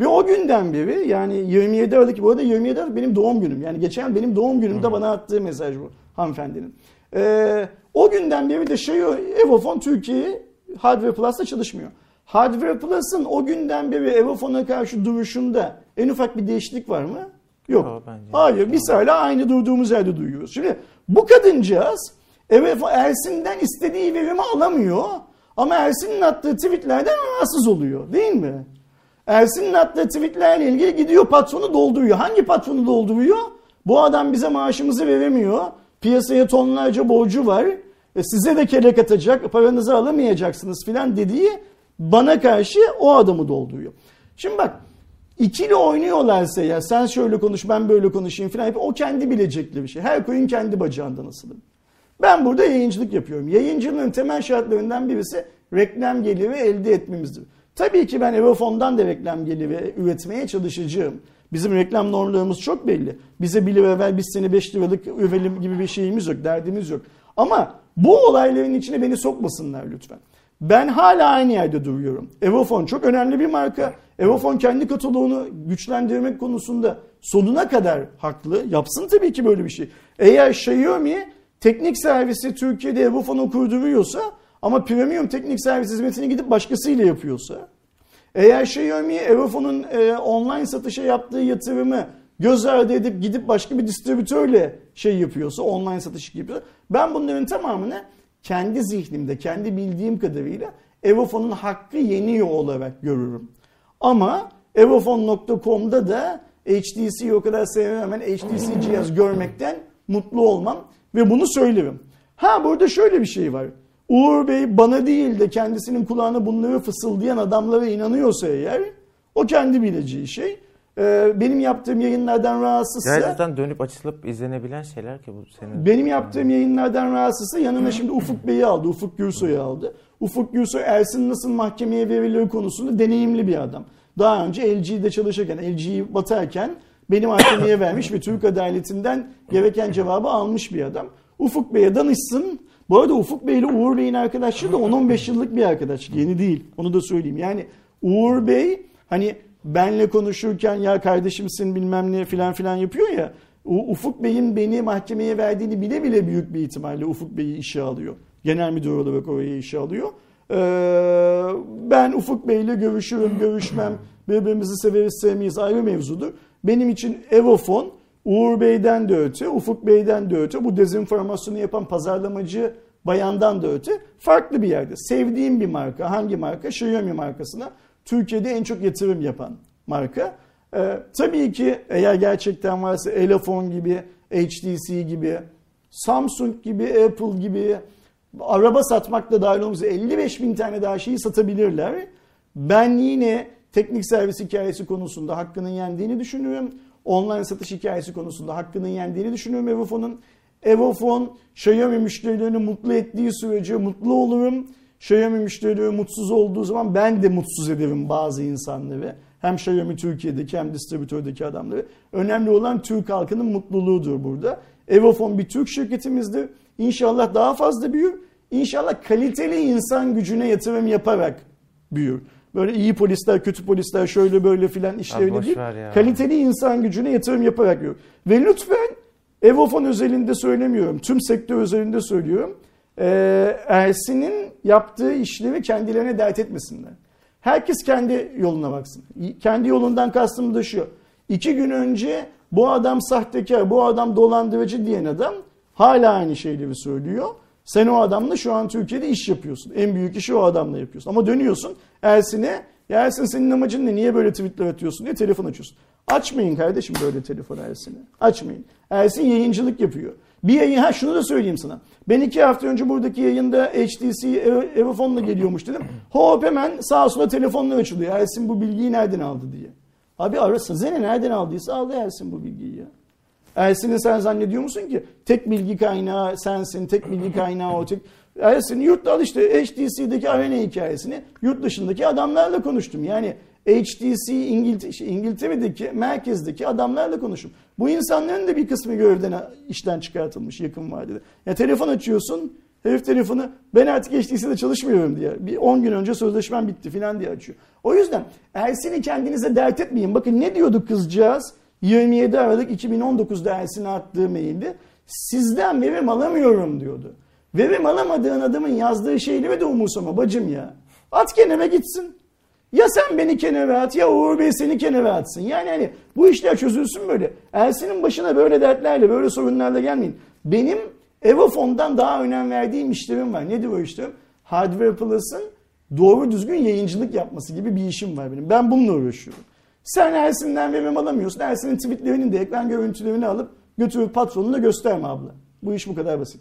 Ve o günden beri yani 27 Aralık bu arada 27 Aralık benim doğum günüm. Yani geçen benim doğum günümde bana attığı mesaj bu hanımefendinin. Ee, o günden beri de şey Evofon Türkiye Hardware Plus'ta çalışmıyor. Hardware Plus'ın o günden beri Evofon'a karşı duruşunda en ufak bir değişiklik var mı? Yok. Yo, bence Hayır. Biz hala aynı durduğumuz yerde duyuyoruz. Şimdi bu kadıncağız Evofon Ersin'den istediği verimi alamıyor. Ama Ersin'in attığı tweetlerden rahatsız oluyor. Değil mi? Ersin'in attığı tweetlerle ilgili gidiyor patronu dolduruyor. Hangi patronu dolduruyor? Bu adam bize maaşımızı veremiyor. Piyasaya tonlarca borcu var. E size de kelek atacak, paranızı alamayacaksınız filan dediği bana karşı o adamı dolduruyor. Şimdi bak ikili oynuyorlarsa ya sen şöyle konuş ben böyle konuşayım filan o kendi bilecekli bir şey. Her koyun kendi bacağından asılır. Ben burada yayıncılık yapıyorum. Yayıncılığın temel şartlarından birisi reklam geliri elde etmemizdir. Tabii ki ben Evofon'dan da reklam geliri üretmeye çalışacağım. Bizim reklam normlarımız çok belli. Bize 1 lira ver biz seni 5 liralık övelim gibi bir şeyimiz yok, derdimiz yok. Ama bu olayların içine beni sokmasınlar lütfen. Ben hala aynı yerde duruyorum. Evofon çok önemli bir marka. Evofon kendi kataloğunu güçlendirmek konusunda sonuna kadar haklı. Yapsın tabii ki böyle bir şey. Eğer Xiaomi teknik servisi Türkiye'de Evofon'u kurduruyorsa ama premium teknik servis hizmetini gidip başkasıyla yapıyorsa eğer Xiaomi Evofon'un e, online satışa yaptığı yatırımı göz ardı edip gidip başka bir distribütörle şey yapıyorsa, online satış yapıyor. Ben bunların tamamını kendi zihnimde, kendi bildiğim kadarıyla Evofon'un hakkı yeniyor olarak görürüm. Ama evofon.com'da da HTC'yi o kadar sevmem. HTC cihaz görmekten mutlu olmam ve bunu söylerim. Ha burada şöyle bir şey var. Uğur Bey bana değil de kendisinin kulağına bunları fısıldayan adamlara inanıyorsa eğer o kendi bileceği şey. Ee, benim yaptığım yayınlardan rahatsızsa... Gerçekten dönüp açılıp izlenebilen şeyler ki bu senin. Benim yaptığım yayınlardan rahatsızsa yanına şimdi Ufuk Bey'i aldı, Ufuk Gürsoy'u aldı. Ufuk Gürsoy Ersin nasıl mahkemeye verilir konusunda deneyimli bir adam. Daha önce LG'de çalışırken, LG'yi batarken benim mahkemeye vermiş ve Türk adaletinden gereken cevabı almış bir adam. Ufuk Bey'e danışsın, bu arada Ufuk Bey ile Uğur Bey'in arkadaşlığı da 10-15 yıllık bir arkadaşlık. Yeni değil. Onu da söyleyeyim. Yani Uğur Bey hani benle konuşurken ya kardeşimsin bilmem ne filan filan yapıyor ya. Ufuk Bey'in beni mahkemeye verdiğini bile bile büyük bir ihtimalle Ufuk Bey'i işe alıyor. Genel müdür olarak oraya işe alıyor. Ee, ben Ufuk Bey ile görüşürüm, görüşmem, birbirimizi severiz sevmeyiz ayrı mevzudur. Benim için Evofon Uğur Bey'den de öte, Ufuk Bey'den de öte, bu dezenformasyonu yapan pazarlamacı bayandan da öte farklı bir yerde. Sevdiğim bir marka. Hangi marka? Xiaomi markasına. Türkiye'de en çok yatırım yapan marka. Ee, tabii ki eğer gerçekten varsa Elefon gibi, HTC gibi, Samsung gibi, Apple gibi araba satmak da dahil olmak 55 bin tane daha şeyi satabilirler. Ben yine teknik servis hikayesi konusunda hakkının yendiğini düşünüyorum. Online satış hikayesi konusunda hakkının yendiğini düşünüyorum Evofon'un. Evofon Xiaomi müşterilerini mutlu ettiği sürece mutlu olurum. Xiaomi müşterileri mutsuz olduğu zaman ben de mutsuz ederim bazı insanları. Hem Xiaomi Türkiye'deki hem distribütördeki adamları. Önemli olan Türk halkının mutluluğudur burada. Evofon bir Türk şirketimizdir. İnşallah daha fazla büyür. İnşallah kaliteli insan gücüne yatırım yaparak büyür. Böyle iyi polisler, kötü polisler şöyle böyle filan işlerini değil. Kaliteli insan gücüne yatırım yaparak büyür. Ve lütfen Evofon özelinde söylemiyorum. Tüm sektör özelinde söylüyorum. Ee, Ersin'in yaptığı işleri kendilerine dert etmesinler. Herkes kendi yoluna baksın. Kendi yolundan kastım da şu. İki gün önce bu adam sahtekar, bu adam dolandırıcı diyen adam hala aynı şeyleri söylüyor. Sen o adamla şu an Türkiye'de iş yapıyorsun. En büyük işi o adamla yapıyorsun. Ama dönüyorsun Ersin'e ya Ersin senin amacın ne? Niye böyle tweetler atıyorsun diye telefon açıyorsun. Açmayın kardeşim böyle telefon Ersin'e. Açmayın. Ersin yayıncılık yapıyor. Bir yayın, ha şunu da söyleyeyim sana. Ben iki hafta önce buradaki yayında HTC Evofon'la geliyormuş dedim. Hop hemen sağa sola telefonlar açılıyor. Ersin bu bilgiyi nereden aldı diye. Abi arasın. Zene nereden aldıysa aldı Ersin bu bilgiyi ya. Ersin'i sen zannediyor musun ki tek bilgi kaynağı sensin, tek bilgi kaynağı o tek... Ersin yurtta al işte HTC'deki arena hikayesini yurt dışındaki adamlarla konuştum. Yani HTC İngiltere, şey, İngiltere'deki merkezdeki adamlarla konuştum. Bu insanların da bir kısmı görevden işten çıkartılmış yakın vadede. Ya telefon açıyorsun, herif telefonu ben artık HTC'de çalışmıyorum diye. Bir 10 gün önce sözleşmem bitti falan diye açıyor. O yüzden Ersin'i kendinize dert etmeyin. Bakın ne diyordu kızcağız? 27 Aralık 2019'da Ersin'e attığı mailde sizden verim alamıyorum diyordu. Verim alamadığın adamın yazdığı şeyleri de umursama bacım ya. At kenara gitsin. Ya sen beni kenara at ya Uğur Bey seni kenara atsın. Yani hani bu işler çözülsün böyle. Ersin'in başına böyle dertlerle böyle sorunlarla gelmeyin. Benim Evofon'dan daha önem verdiğim işlerim var. Nedir o işlerim? Hardware Plus'ın doğru düzgün yayıncılık yapması gibi bir işim var benim. Ben bununla uğraşıyorum. Sen Ersin'den verim alamıyorsun. Ersin'in tweetlerinin de ekran görüntülerini alıp götürüp patronuna gösterme abla. Bu iş bu kadar basit.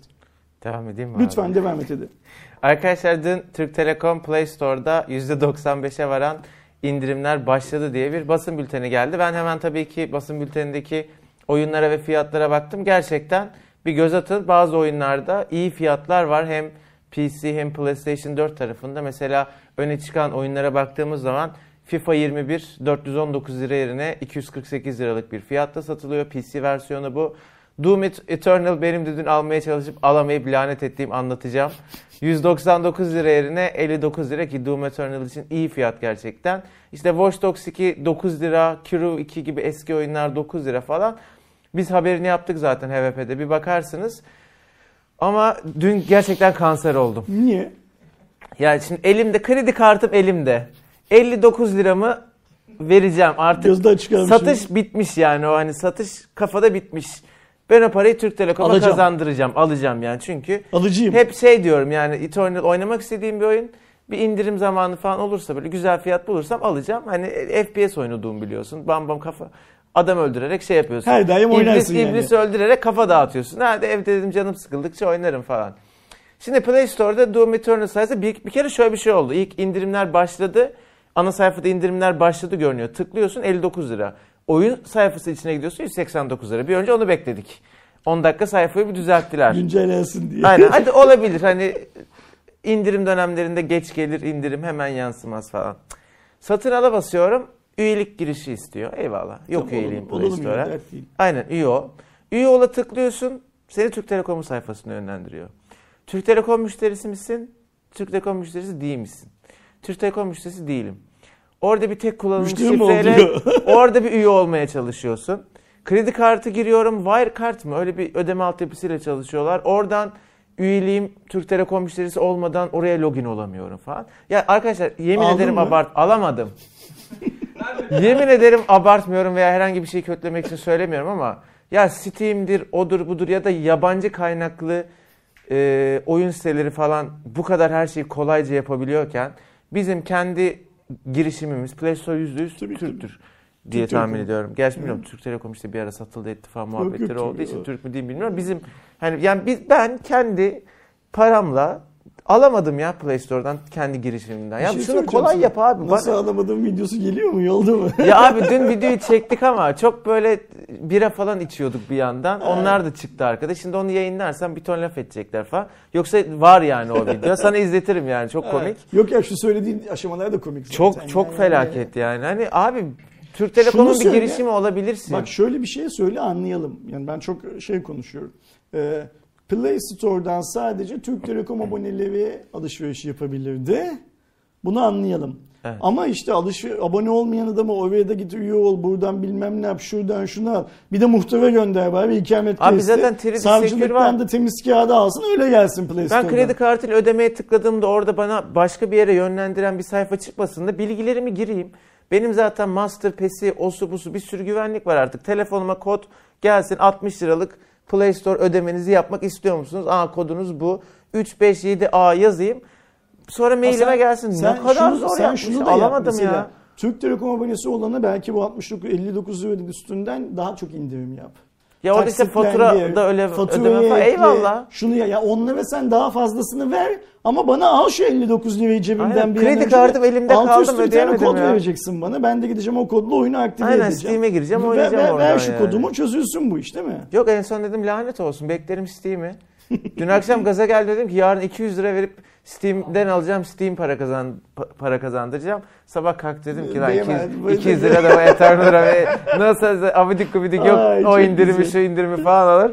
Devam edeyim mi Lütfen abi? devam et hadi. [laughs] Arkadaşlar dün Türk Telekom Play Store'da %95'e varan indirimler başladı diye bir basın bülteni geldi. Ben hemen tabii ki basın bültenindeki oyunlara ve fiyatlara baktım. Gerçekten bir göz atın bazı oyunlarda iyi fiyatlar var. Hem PC hem PlayStation 4 tarafında. Mesela öne çıkan oyunlara baktığımız zaman FIFA 21 419 lira yerine 248 liralık bir fiyatta satılıyor. PC versiyonu bu. Doom Eternal benim de dün almaya çalışıp alamayıp lanet ettiğim anlatacağım. 199 lira yerine 59 lira ki Doom Eternal için iyi fiyat gerçekten. İşte Watch Dogs 2 9 lira, Crew 2 gibi eski oyunlar 9 lira falan. Biz haberini yaptık zaten HVP'de bir bakarsınız. Ama dün gerçekten kanser oldum. Niye? Yani şimdi elimde kredi kartım elimde. 59 liramı vereceğim artık. Gözden Satış bitmiş yani o hani satış kafada bitmiş. Ben o parayı Türk Telekom'a kazandıracağım. Alacağım yani çünkü. Alıcıyım. Hep şey diyorum yani Eternal oynamak istediğim bir oyun. Bir indirim zamanı falan olursa böyle güzel fiyat bulursam alacağım. Hani FPS oynadığımı biliyorsun. Bam bam kafa adam öldürerek şey yapıyorsun. Her daim oynarsın iblis, yani. İblis öldürerek kafa dağıtıyorsun. Hadi evde dedim canım sıkıldıkça oynarım falan. Şimdi Play Store'da Doom Eternal sayesinde bir, bir kere şöyle bir şey oldu. İlk indirimler başladı. Ana sayfada indirimler başladı görünüyor. Tıklıyorsun 59 lira. Oyun sayfası içine gidiyorsun 189 lira. Bir önce onu bekledik. 10 dakika sayfayı bir düzelttiler. Güncellensin diye. Aynen hadi [laughs] olabilir hani indirim dönemlerinde geç gelir indirim hemen yansımaz falan. Satın ala basıyorum üyelik girişi istiyor. Eyvallah. Yok tamam, üyeliğim Play Store'a. Aynen üye ol. Üye ola tıklıyorsun seni Türk Telekom'un sayfasına yönlendiriyor. Türk Telekom müşterisi misin? Türk Telekom müşterisi değil misin? Türk Telekom müşterisi değilim. Orada bir tek kullanım şifreyle [laughs] orada bir üye olmaya çalışıyorsun. Kredi kartı giriyorum. Wire kart mı? Öyle bir ödeme altyapısıyla çalışıyorlar. Oradan üyeliğim Türk Telekom müşterisi olmadan oraya login olamıyorum falan. Ya arkadaşlar yemin Aldın ederim mı? abart alamadım. [laughs] yemin ederim abartmıyorum veya herhangi bir şeyi kötülemek için söylemiyorum ama ya Steam'dir, odur budur ya da yabancı kaynaklı e, oyun siteleri falan bu kadar her şeyi kolayca yapabiliyorken bizim kendi girişimimiz Play Store %100 Türktür. diye Türk tahmin Telekom. ediyorum. Gerçi bilmiyorum Türk Telekom işte bir ara satıldı etti falan muhabbetleri yok, yok, olduğu için Türk mü değil bilmiyorum. Bizim hani yani biz ben kendi paramla Alamadım ya Play Store'dan kendi girişimimden. Ya şey şunu kolay yap abi. Nasıl Bana... alamadığım videosu geliyor mu? Yolda mı? ya [laughs] abi dün videoyu çektik ama çok böyle bira falan içiyorduk bir yandan. Onlar da çıktı arkada. Şimdi onu yayınlarsam bir ton laf edecekler falan. Yoksa var yani o video. [laughs] Sana izletirim yani çok komik. Yok ya şu söylediğin aşamalar da komik zaten. Çok çok yani. felaket yani. Hani abi Türk Telekom'un bir girişimi olabilirsin. Bak şöyle bir şey söyle anlayalım. Yani ben çok şey konuşuyorum. Ee, Play Store'dan sadece Türk Telekom aboneleri alışveriş yapabilirdi. Bunu anlayalım. Evet. Ama işte alış abone olmayan adamı oraya da git üye ol buradan bilmem ne yap şuradan şunu al. Bir de muhteve gönder bari ikamet Abi zaten kredi Savcılıktan da temiz kağıdı alsın öyle gelsin Play Store'dan. Ben kredi kartıyla ödemeye tıkladığımda orada bana başka bir yere yönlendiren bir sayfa çıkmasın da bilgilerimi gireyim. Benim zaten Master Pass'i, osu busu bir sürü güvenlik var artık. Telefonuma kod gelsin 60 liralık Play Store ödemenizi yapmak istiyor musunuz? Aa kodunuz bu. 357A yazayım. Sonra mailime gelsin. Sen ne kadar şunu, zor sen yapmış. Şunu da Alamadım ya. Türk Telekom abonesi olana belki bu 69 59 lira üstünden daha çok indirim yap. Ya orada işte fatura da öyle ödeme falan. Eyvallah. Şunu ya, ya onlara sen daha fazlasını ver ama bana al şu 59 lirayı cebimden Aynen. bir Kredi kartım elimde kaldı ödeyemedim bir kod ya. vereceksin bana. Ben de gideceğim o kodla oyunu aktive Aynen, edeceğim. Steam'e gireceğim oynayacağım ver, oradan Ver şu yani. kodumu çözülsün bu iş değil mi? Yok en son dedim lanet olsun beklerim Steam'i. Dün akşam gaza geldi dedim ki yarın 200 lira verip Steam'den alacağım. Steam para kazan para kazandıracağım. Sabah kalk dedim ki lan 200, 200 lira da o Eternal ve nasıl abidik gubidik yok Ay, o indirimi güzel. şu indirimi falan alır.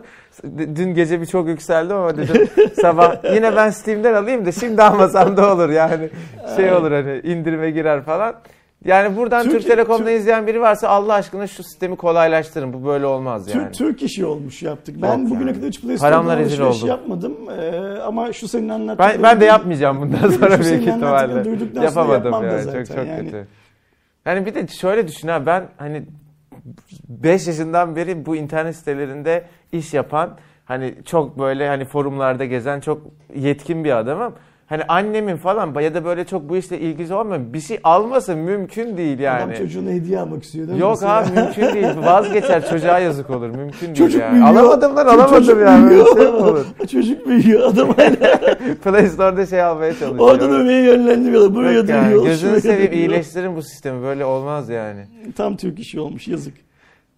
Dün gece bir çok yükseldim ama dedim sabah yine ben Steam'den alayım da şimdi almasam da olur yani. Şey olur hani indirime girer falan. Yani buradan Türk, Türk Telekom'da Türk, izleyen biri varsa Allah aşkına şu sistemi kolaylaştırın. Bu böyle olmaz yani. Türk, Türk işi olmuş yaptık. Ben Yok bugüne yani. kadar hiç Play Store'da alışveriş yapmadım. Ee, ama şu senin anlattığın... Ben, ben de yapmayacağım bundan [laughs] sonra büyük ihtimalle. Yapamadım ya. Çok çok yani. kötü. Yani bir de şöyle düşün ha ben hani 5 yaşından beri bu internet sitelerinde iş yapan hani çok böyle hani forumlarda gezen çok yetkin bir adamım hani annemin falan ya da böyle çok bu işle ilgisi olmayan bir şey alması mümkün değil yani. Adam çocuğuna hediye almak istiyor değil mi? Yok abi mümkün değil. [laughs] Vazgeçer çocuğa yazık olur. Mümkün değil çocuk yani. Büyüyor. Alamadım lan alamadım çocuk yani. Büyüyor. Şey olur. [laughs] çocuk büyüyor adam hala. [laughs] Play Store'da şey almaya çalışıyor. Oradan ömeye yönlendiriyorlar. Buraya Yok yani, Gözünü seveyim iyileştirin bu sistemi. Böyle olmaz yani. Tam Türk işi olmuş yazık.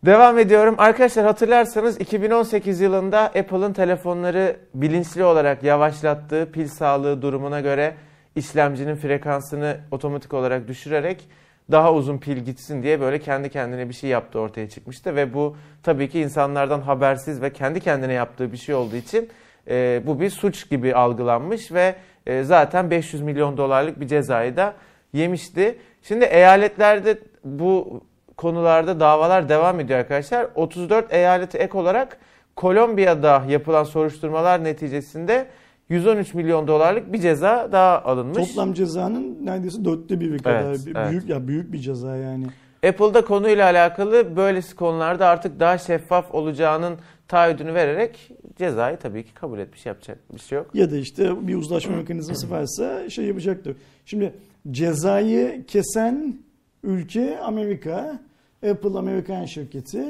Devam ediyorum. Arkadaşlar hatırlarsanız 2018 yılında Apple'ın telefonları bilinçli olarak yavaşlattığı pil sağlığı durumuna göre işlemcinin frekansını otomatik olarak düşürerek daha uzun pil gitsin diye böyle kendi kendine bir şey yaptı ortaya çıkmıştı ve bu tabii ki insanlardan habersiz ve kendi kendine yaptığı bir şey olduğu için e, bu bir suç gibi algılanmış ve e, zaten 500 milyon dolarlık bir cezayı da yemişti. Şimdi eyaletlerde bu konularda davalar devam ediyor arkadaşlar. 34 eyalete ek olarak Kolombiya'da yapılan soruşturmalar neticesinde 113 milyon dolarlık bir ceza daha alınmış. Toplam cezanın neredeyse dörtte biri kadar evet, büyük evet. ya büyük bir ceza yani. Apple'da konuyla alakalı böylesi konularda artık daha şeffaf olacağının taahhüdünü vererek cezayı tabii ki kabul etmiş yapacak bir şey yok. Ya da işte bir uzlaşma mekanizması varsa şey yapacaktır. Şimdi cezayı kesen ülke Amerika, Apple Amerikan şirketi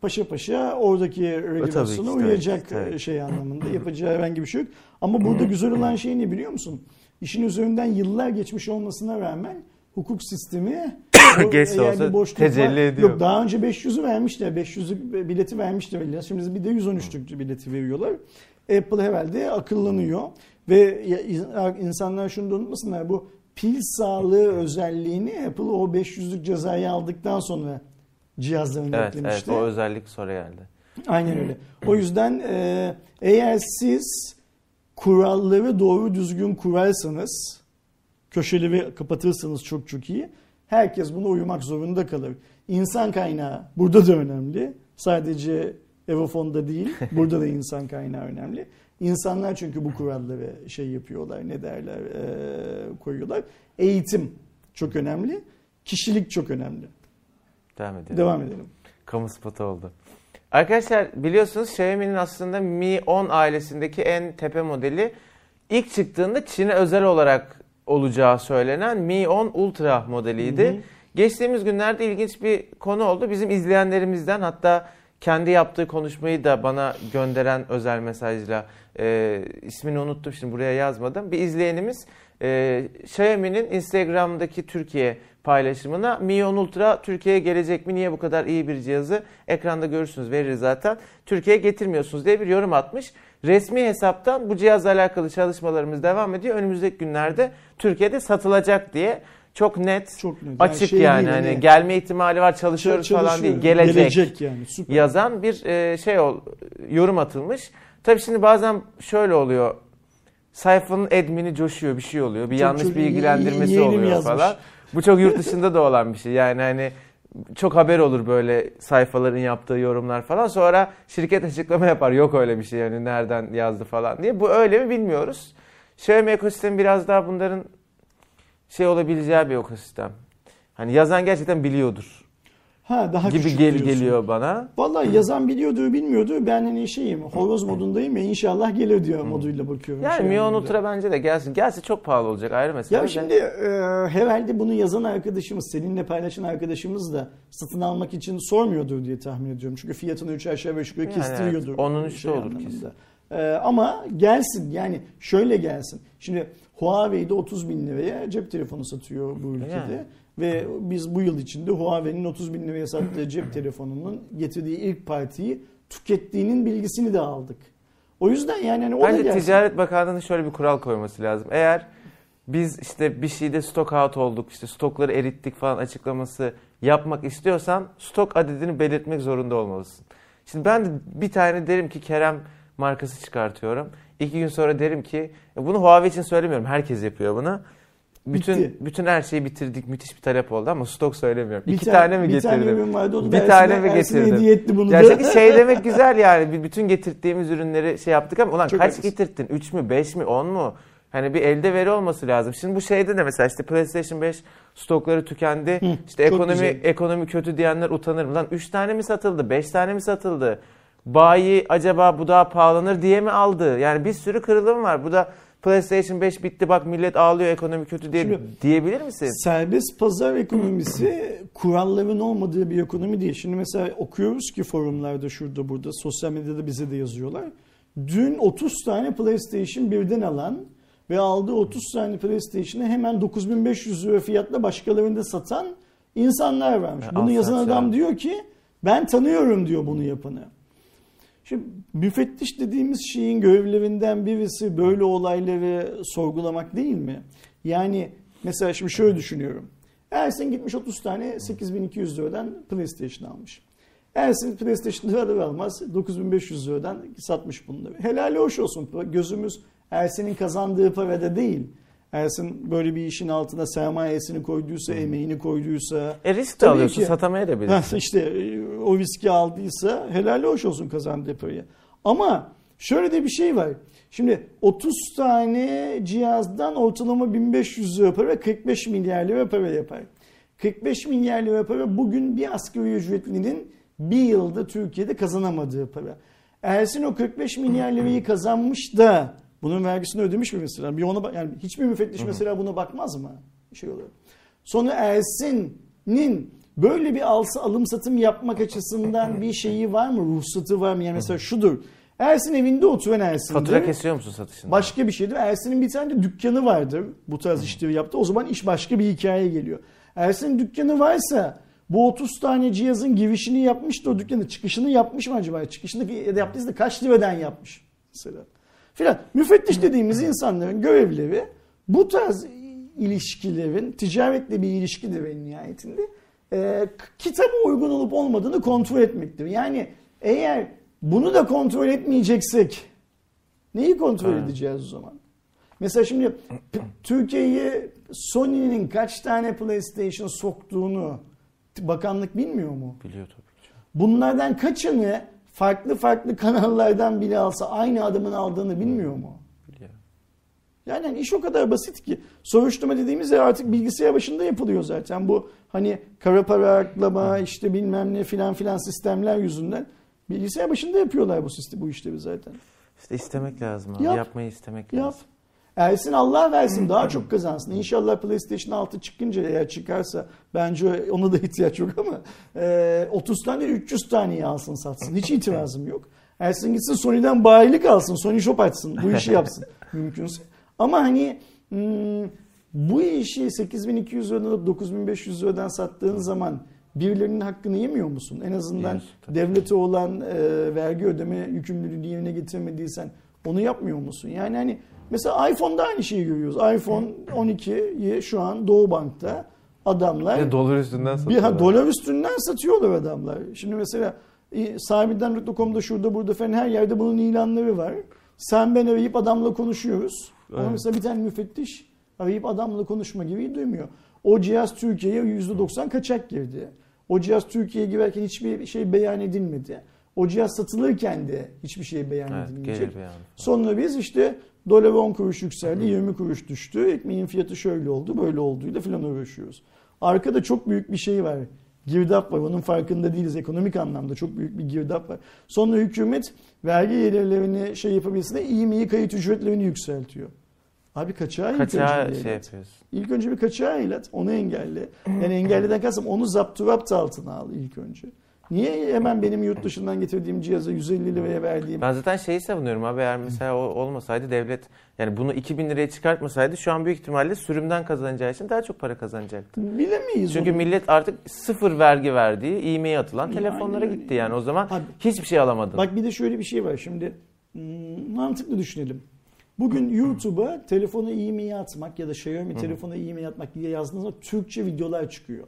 paşa paşa oradaki regülasyona uyacak tabii. şey anlamında yapacağı herhangi bir şey yok. Ama burada güzel olan şey ne biliyor musun? İşin üzerinden yıllar geçmiş olmasına rağmen hukuk sistemi [coughs] Geç olsa tecelli var. ediyor. Yok daha önce 500'ü vermişler. 500'lük bileti vermişler. Şimdi bir de 113'lük bileti veriyorlar. Apple herhalde akıllanıyor. Ve insanlar şunu da unutmasınlar. Bu pil sağlığı özelliğini Apple o 500'lük cezayı aldıktan sonra cihazlarına evet, eklemişti. Evet o özellik sonra geldi. Aynen öyle. O yüzden e, eğer siz kuralları doğru düzgün kurarsanız köşeleri kapatırsanız çok çok iyi. Herkes buna uyumak zorunda kalır. İnsan kaynağı burada da önemli. Sadece Evofon'da değil, burada da insan kaynağı önemli. İnsanlar çünkü bu kuralları şey yapıyorlar, ne derler, e, koyuyorlar. Eğitim çok önemli, kişilik çok önemli. Devam edelim. Devam edelim. Kamu spotu oldu. Arkadaşlar biliyorsunuz Xiaomi'nin aslında Mi 10 ailesindeki en tepe modeli ilk çıktığında Çin'e özel olarak olacağı söylenen Mi 10 Ultra modeliydi. Hı hı. Geçtiğimiz günlerde ilginç bir konu oldu. Bizim izleyenlerimizden hatta kendi yaptığı konuşmayı da bana gönderen özel mesajla e, ismini unuttum şimdi buraya yazmadım. Bir izleyenimiz e, Xiaomi'nin Instagram'daki Türkiye paylaşımına Mi 10 Ultra Türkiye'ye gelecek mi? Niye bu kadar iyi bir cihazı ekranda görürsünüz verir zaten. Türkiye'ye getirmiyorsunuz diye bir yorum atmış. Resmi hesaptan bu cihazla alakalı çalışmalarımız devam ediyor. Önümüzdeki günlerde Türkiye'de satılacak diye çok net, Çok net. açık şey yani değil, hani gelme ihtimali var çalışıyoruz Çalışıyor, falan değil gelecek, Gelecek yani süper. yazan bir e, şey ol, yorum atılmış. Tabii şimdi bazen şöyle oluyor. Sayfanın admini coşuyor, bir şey oluyor. Bir Çok- yanlış çok bilgilendirmesi oluyor yazmış. falan. Bu çok yurt dışında da olan bir şey. Yani hani çok haber olur böyle sayfaların yaptığı yorumlar falan. Sonra şirket açıklama yapar. Yok öyle bir şey yani nereden yazdı falan diye. Bu öyle mi bilmiyoruz. Xiaomi ekosistemi biraz daha bunların şey olabileceği bir ekosistem. Hani yazan gerçekten biliyordur Ha daha gibi küçük gel diyorsun. geliyor bana. Vallahi yazan biliyordu bilmiyordu. Ben hani şeyim horoz modundayım ya inşallah gelir diyor moduyla bakıyorum. Yani Şey Mi 10 anlamda. Ultra bence de gelsin. Gelse çok pahalı olacak ayrı mesele. Ya şimdi e, herhalde bunu yazan arkadaşımız, seninle paylaşan arkadaşımız da satın almak için sormuyordur diye tahmin ediyorum. Çünkü fiyatını üç aşağı beş yukarı Yani kestiriyordur. evet, onun üstü olur anlamında. kesin. E, ama gelsin yani şöyle gelsin. Şimdi Huawei'de 30 bin liraya cep telefonu satıyor bu ülkede. Yani. Ve biz bu yıl içinde Huawei'nin 30 bin liraya sattığı cep telefonunun getirdiği ilk partiyi tükettiğinin bilgisini de aldık. O yüzden yani hani o da Bence gelsin. Ticaret Bakanlığı'nın şöyle bir kural koyması lazım. Eğer biz işte bir şeyde stok out olduk, işte stokları erittik falan açıklaması yapmak istiyorsan stok adedini belirtmek zorunda olmalısın. Şimdi ben de bir tane derim ki Kerem markası çıkartıyorum. İki gün sonra derim ki e, bunu Huawei için söylemiyorum. Herkes yapıyor bunu. Bütün Bitti. bütün her şeyi bitirdik. Müthiş bir talep oldu ama stok söylemiyorum. Bir İki ta- tane mi bir getirdim? tane ürün vardı, onu bir Ersin'e- tane mi Ersin'e getirdim? hediye etti bunu da. Gerçekten [laughs] şey demek güzel yani. Bir Bütün getirdiğimiz ürünleri şey yaptık ama ulan Çok kaç haklısın. getirttin? 3 mü, 5 mi, 10 mu? Hani bir elde veri olması lazım. Şimdi bu şeyde de mesela işte PlayStation 5 stokları tükendi. İşte çok ekonomi güzel. ekonomi kötü diyenler utanır mı? Lan 3 tane mi satıldı? 5 tane mi satıldı? Bayi acaba bu daha pahalanır diye mi aldı? Yani bir sürü kırılım var. Bu da PlayStation 5 bitti bak millet ağlıyor ekonomi kötü diye Şimdi- diyebilir misin? Serbest pazar ekonomisi kuralların olmadığı bir ekonomi değil. Şimdi mesela okuyoruz ki forumlarda şurada burada sosyal medyada bize de yazıyorlar. Dün 30 tane PlayStation birden alan ve aldığı 30 tane PlayStation'ı hemen 9500 lira fiyatla başkalarında satan insanlar varmış. Bunu yazan adam diyor ki ben tanıyorum diyor bunu yapanı. Şimdi müfettiş dediğimiz şeyin görevlerinden birisi böyle olayları sorgulamak değil mi? Yani mesela şimdi şöyle düşünüyorum. Ersin gitmiş 30 tane 8200 liradan PlayStation almış. Ersin PlayStation'ı alır almaz 9500 liradan satmış bunları. Helali hoş olsun. Gözümüz Ersin'in kazandığı parada değil. Ersin böyle bir işin altına sermayesini koyduysa, emeğini koyduysa, E risk de alıyorsun, ki. satamaya da [laughs] bilirsin. Ha, işte e, o riski aldıysa helal hoş olsun kazandığı parayı. Ama şöyle de bir şey var. Şimdi 30 tane cihazdan ortalama 1500 lira para 45 milyar lira para yapar. 45 milyar lira para bugün bir asgari ücretlinin bir yılda Türkiye'de kazanamadığı para. Ersin o 45 milyar lirayı [clears throat] kazanmış da bunun vergisini ödemiş mi mesela? Bir ona yani hiçbir müfettiş mesela buna bakmaz mı? Şey olarak. Sonra Ersin'in böyle bir alsa alım satım yapmak açısından bir şeyi var mı? Ruhsatı var mı? Yani mesela şudur. Ersin evinde oturan Ersin'de. Fatura kesiyor musun satışında? Başka bir şeydir. Ersin'in bir tane de dükkanı vardır. Bu tarz işleri yaptı. O zaman iş başka bir hikaye geliyor. Ersin'in dükkanı varsa bu 30 tane cihazın girişini yapmış da o dükkanı çıkışını yapmış mı acaba? Çıkışını yaptıysa da kaç liradan yapmış mesela. Filan. Müfettiş dediğimiz insanların görevleri bu tarz ilişkilerin ticaretle bir ilişkidir en nihayetinde. E, kitaba uygun olup olmadığını kontrol etmektir. Yani eğer bunu da kontrol etmeyeceksek Neyi kontrol Ha. edeceğiz o zaman? Mesela şimdi Türkiye'ye Sony'nin kaç tane PlayStation soktuğunu bakanlık bilmiyor mu? Biliyor tabii ki. Bunlardan kaçını farklı farklı kanallardan bile alsa aynı adamın aldığını bilmiyor mu? Biliyor. Yani hani iş o kadar basit ki soruşturma dediğimiz yer artık bilgisayar başında yapılıyor zaten. Bu hani kara para aklama işte bilmem ne filan filan sistemler yüzünden bilgisayar başında yapıyorlar bu sistem bu işleri zaten. İşte istemek lazım abi. Yap. Yapmayı istemek Yap. lazım. Ersin Allah versin daha çok kazansın. İnşallah PlayStation 6 çıkınca eğer çıkarsa bence ona da [laughs] ihtiyaç yok ama e, 30 tane 300 tane alsın satsın. Hiç itirazım yok. Ersin gitsin Sony'den bayilik alsın. Sony Shop açsın. Bu işi yapsın [laughs] mümkünse. Ama hani hmm, bu işi 8200 liradan alıp 9500 liradan sattığın zaman birilerinin hakkını yemiyor musun? En azından yes, devlete olan e, vergi ödeme yükümlülüğünü yerine getirmediysen onu yapmıyor musun? Yani hani mesela iPhone'da aynı şeyi görüyoruz. iPhone 12'yi şu an Doğu Bank'ta adamlar bir dolar üstünden satıyorlar. Bir, ha, dolar üstünden satıyorlar adamlar. Şimdi mesela sahibinden.com'da şurada burada falan her yerde bunun ilanları var. Sen ben arayıp adamla konuşuyoruz. Evet. Ama mesela bir tane müfettiş arayıp adamla konuşma gibi duymuyor. O cihaz Türkiye'ye %90 kaçak girdi. O cihaz Türkiye'ye girerken hiçbir şey beyan edilmedi. O cihaz satılırken de hiçbir şey beyan evet, edilmeyecek. Sonra biz işte dolar 10 kuruş yükseldi, 20 kuruş düştü. Ekmeğin fiyatı şöyle oldu, böyle olduğuyla falan uğraşıyoruz. Arkada çok büyük bir şey var. Girdap var. Onun farkında değiliz. Ekonomik anlamda çok büyük bir girdap var. Sonra hükümet vergi gelirlerini şey yapabilsin iyi mi iyi kayıt ücretlerini yükseltiyor. Abi kaçağı, kaçağı ilk önce şey yapıyoruz. İlk önce bir kaçağı ilet. Onu engelle. Yani [clears throat] engelleden kastım onu zapturapt altına al ilk önce. Niye hemen benim yurt dışından getirdiğim cihaza 150 liraya verdiğim? Ben zaten şeyi savunuyorum abi eğer mesela o olmasaydı devlet yani bunu 2000 liraya çıkartmasaydı şu an büyük ihtimalle sürümden kazanacağı için daha çok para kazanacaktı. Bilemeyiz Çünkü onu. millet artık sıfır vergi verdiği, e-mail atılan telefonlara yani, gitti yani o zaman abi, hiçbir şey alamadın. Bak bir de şöyle bir şey var şimdi hmm, mantıklı düşünelim. Bugün YouTube'a telefona e-mail atmak ya da Xiaomi telefona e-mail atmak diye yazdığınızda Türkçe videolar çıkıyor.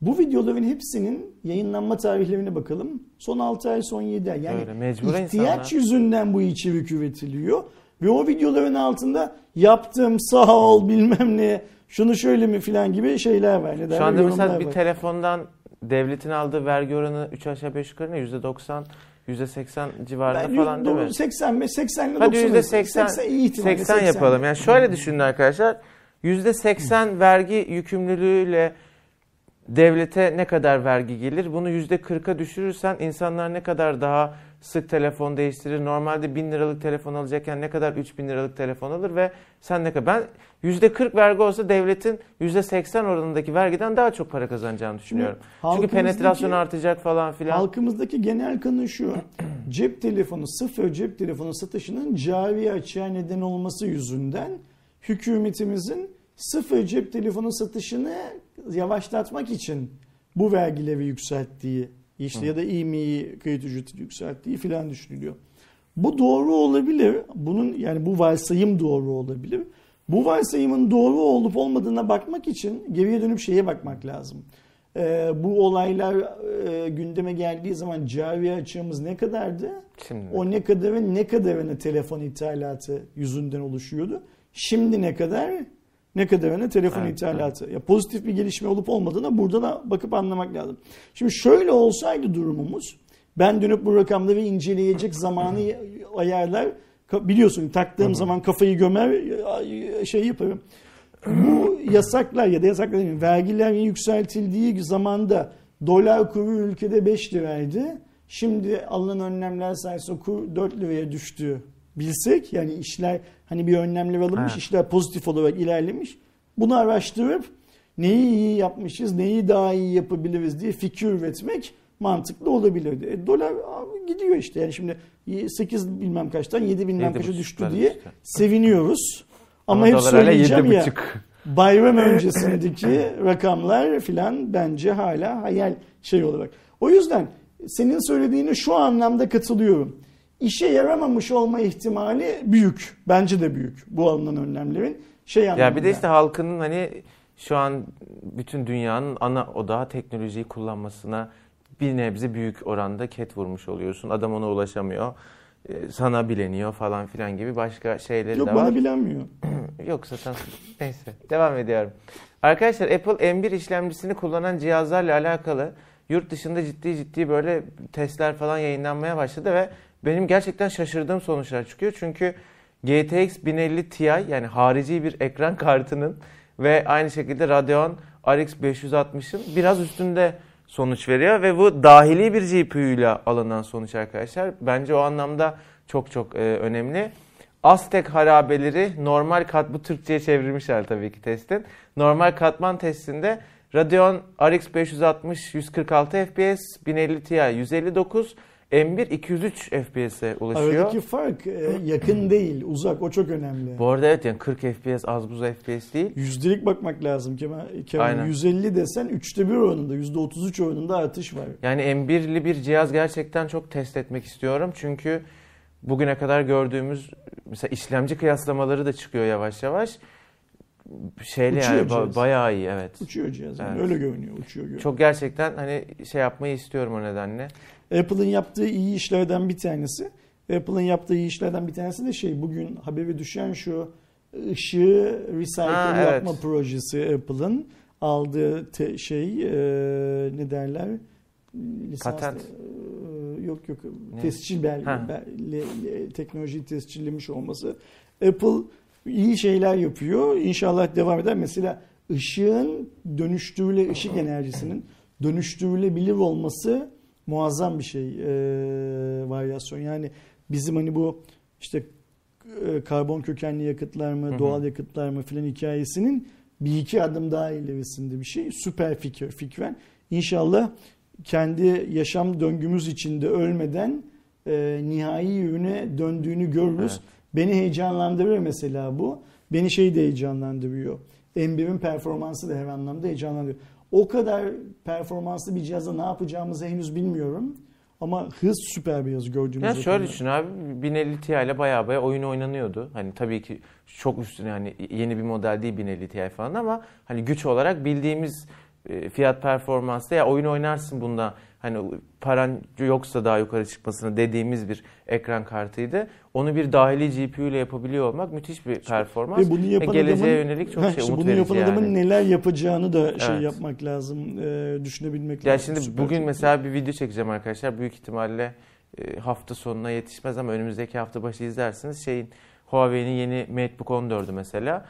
Bu videoların hepsinin yayınlanma tarihlerine bakalım. Son 6 ay, son 7 ay. Yani Öyle, ihtiyaç insanlar. yüzünden bu içerik üretiliyor. Ve o videoların altında yaptım sağ ol bilmem ne şunu şöyle mi filan gibi şeyler var. Ne Şu anda mesela bir var. telefondan devletin aldığı vergi oranı 3 aşağı 5 yukarı ne? %90 %80 civarında ben, falan değil mi? 80 mi? 80 ile Hadi %80 80, 80, 80 yapalım. Yani şöyle düşünün arkadaşlar. %80 vergi yükümlülüğüyle devlete ne kadar vergi gelir? Bunu %40'a düşürürsen insanlar ne kadar daha sık telefon değiştirir? Normalde 1000 liralık telefon alacakken ne kadar 3000 liralık telefon alır ve sen ne kadar? Ben %40 vergi olsa devletin %80 oranındaki vergiden daha çok para kazanacağını düşünüyorum. Çünkü penetrasyon artacak falan filan. Halkımızdaki genel kanı şu. [clears throat] cep telefonu, sıfır cep telefonu satışının cari açığa neden olması yüzünden hükümetimizin sıfır cep telefonu satışını yavaşlatmak için bu vergileri yükselttiği işte Hı. ya da IMEI kayıt ücreti yükselttiği filan düşünülüyor. Bu doğru olabilir. Bunun yani bu varsayım doğru olabilir. Bu varsayımın doğru olup olmadığına bakmak için geriye dönüp şeye bakmak lazım. Ee, bu olaylar e, gündeme geldiği zaman cari açığımız ne kadardı? Şimdi. O ne kadarı ne kadarını telefon ithalatı yüzünden oluşuyordu? Şimdi ne kadar? Ne kadarına telefon evet, ithalatı. Evet. Ya pozitif bir gelişme olup olmadığına burada da bakıp anlamak lazım. Şimdi şöyle olsaydı durumumuz ben dönüp bu rakamları inceleyecek zamanı ayarlar biliyorsun taktığım zaman kafayı gömer şey yaparım. Bu yasaklar ya da yasaklar değil, vergiler yükseltildiği zamanda dolar kuru ülkede 5 liraydı. Şimdi alınan önlemler sayesinde kur 4 liraya düştü bilsek yani işler hani bir önlemler alınmış, ha. işler pozitif olarak ilerlemiş. Bunu araştırıp neyi iyi yapmışız, neyi daha iyi yapabiliriz diye fikir üretmek mantıklı olabilirdi. E, dolar gidiyor işte yani şimdi 8 bilmem kaçtan 7 bilmem kaça düştü diye işte. seviniyoruz. Ama, Ama hep söyleyeceğim ya bayram [laughs] öncesindeki rakamlar filan bence hala hayal şey olarak. O yüzden senin söylediğine şu anlamda katılıyorum işe yaramamış olma ihtimali büyük. Bence de büyük bu alınan önlemlerin. Şey ya bir de işte halkının hani şu an bütün dünyanın ana odağı teknolojiyi kullanmasına bir nebze büyük oranda ket vurmuş oluyorsun. Adam ona ulaşamıyor. E, sana bileniyor falan filan gibi başka şeyleri Yok, de var. Yok bana bilenmiyor. [clears throat] Yok zaten neyse devam ediyorum. Arkadaşlar Apple M1 işlemcisini kullanan cihazlarla alakalı yurt dışında ciddi ciddi böyle testler falan yayınlanmaya başladı ve benim gerçekten şaşırdığım sonuçlar çıkıyor. Çünkü GTX 1050 Ti yani harici bir ekran [laughs] kartının ve aynı şekilde Radeon RX 560'ın biraz üstünde sonuç veriyor ve bu dahili bir GPU ile alınan sonuç arkadaşlar. Bence o anlamda çok çok e, önemli. Aztek harabeleri normal kat bu Türkçe'ye çevrilmişler tabii ki testin. Normal katman testinde Radeon RX 560 146 FPS, 1050 Ti 159, M1 203 FPS'e ulaşıyor. Aradaki fark e, yakın değil, uzak. O çok önemli. Bu arada evet yani 40 FPS az buz FPS değil. Yüzdelik bakmak lazım Kemal. Kemal 150 desen 3'te 1 oranında, %33 oranında artış var. Yani M1'li bir cihaz gerçekten çok test etmek istiyorum. Çünkü bugüne kadar gördüğümüz mesela işlemci kıyaslamaları da çıkıyor yavaş yavaş. Şeyle uçuyor yani cihaz. bayağı iyi evet. Uçuyor cihaz. Yani Evet. Öyle görünüyor, uçuyor görünüyor. Çok gerçekten hani şey yapmayı istiyorum o nedenle. Apple'ın yaptığı iyi işlerden bir tanesi. Apple'ın yaptığı iyi işlerden bir tanesi de şey bugün haberi düşen şu ışığı recycle Ha, evet. yapma projesi Apple'ın aldığı te- şey e, ne derler? Lisans, Patent. e, yok yok Ne? tescil bel- le- le- teknolojiyi tescillemiş olması. Apple iyi şeyler yapıyor. İnşallah devam eder. Mesela ışığın dönüştürüle ışık enerjisinin dönüştürülebilir olması muazzam bir şey e, varyasyon. Yani bizim hani bu işte e, karbon kökenli yakıtlar mı, doğal yakıtlar mı filan hikayesinin bir iki adım daha ilerisinde bir şey. Süper fikir, fikren. İnşallah kendi yaşam döngümüz içinde ölmeden e, nihai ürüne döndüğünü görürüz. Evet. Beni heyecanlandırıyor mesela bu. Beni şey de heyecanlandırıyor. M1'in performansı da her anlamda heyecanlandırıyor. O kadar performanslı bir cihazda ne yapacağımızı henüz bilmiyorum. Ama hız süper bir hız gördüğümüz Ya şöyle düşün abi 1050 Ti ile baya baya oyun oynanıyordu. Hani tabii ki çok üstüne hani yeni bir model değil 1050 Ti falan ama hani güç olarak bildiğimiz e, fiyat performansla ya oyun oynarsın bunda hani paran yoksa daha yukarı çıkmasını dediğimiz bir ekran kartıydı. Onu bir dahili GPU ile yapabiliyor olmak müthiş bir performans. Ve bunu yapan geleceğe adamın, yönelik çok şey umut bunu verici yapan yani. adamın neler yapacağını da şey Evet. yapmak lazım, e, düşünebilmek Ya lazım. şimdi Süper bugün mesela bir video çekeceğim arkadaşlar. Büyük ihtimalle e, hafta sonuna yetişmez ama önümüzdeki hafta başı izlersiniz. Şeyin Huawei'nin yeni MateBook 14'ü mesela.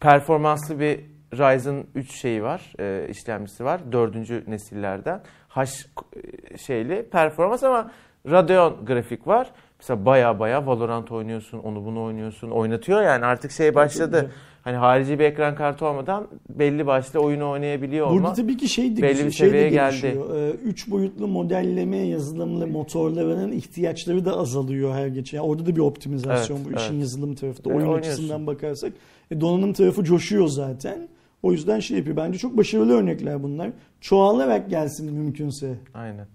Performanslı bir Ryzen 3 şeyi var, e, işlemcisi var. Dördüncü nesillerden. H e, şeyli performans ama Radeon grafik var. Mesela baya baya Valorant oynuyorsun, onu bunu oynuyorsun. Oynatıyor yani artık şey başladı. Hani harici bir ekran kartı olmadan belli başlı oyunu oynayabiliyor Burada olma. tabii ki şey de, belli bir şey seviyeye geldi. Ee, Üç boyutlu modelleme yazılımlı motorlarının ihtiyaçları da azalıyor her geçen. Yani orada da bir optimizasyon Evet, bu işin evet. yazılım tarafında. E, Oyun oynuyorsun. açısından bakarsak. E, donanım tarafı coşuyor zaten. O yüzden şey yapıyor. Bence çok başarılı örnekler bunlar. Çoğalarak gelsin mümkünse. Aynen.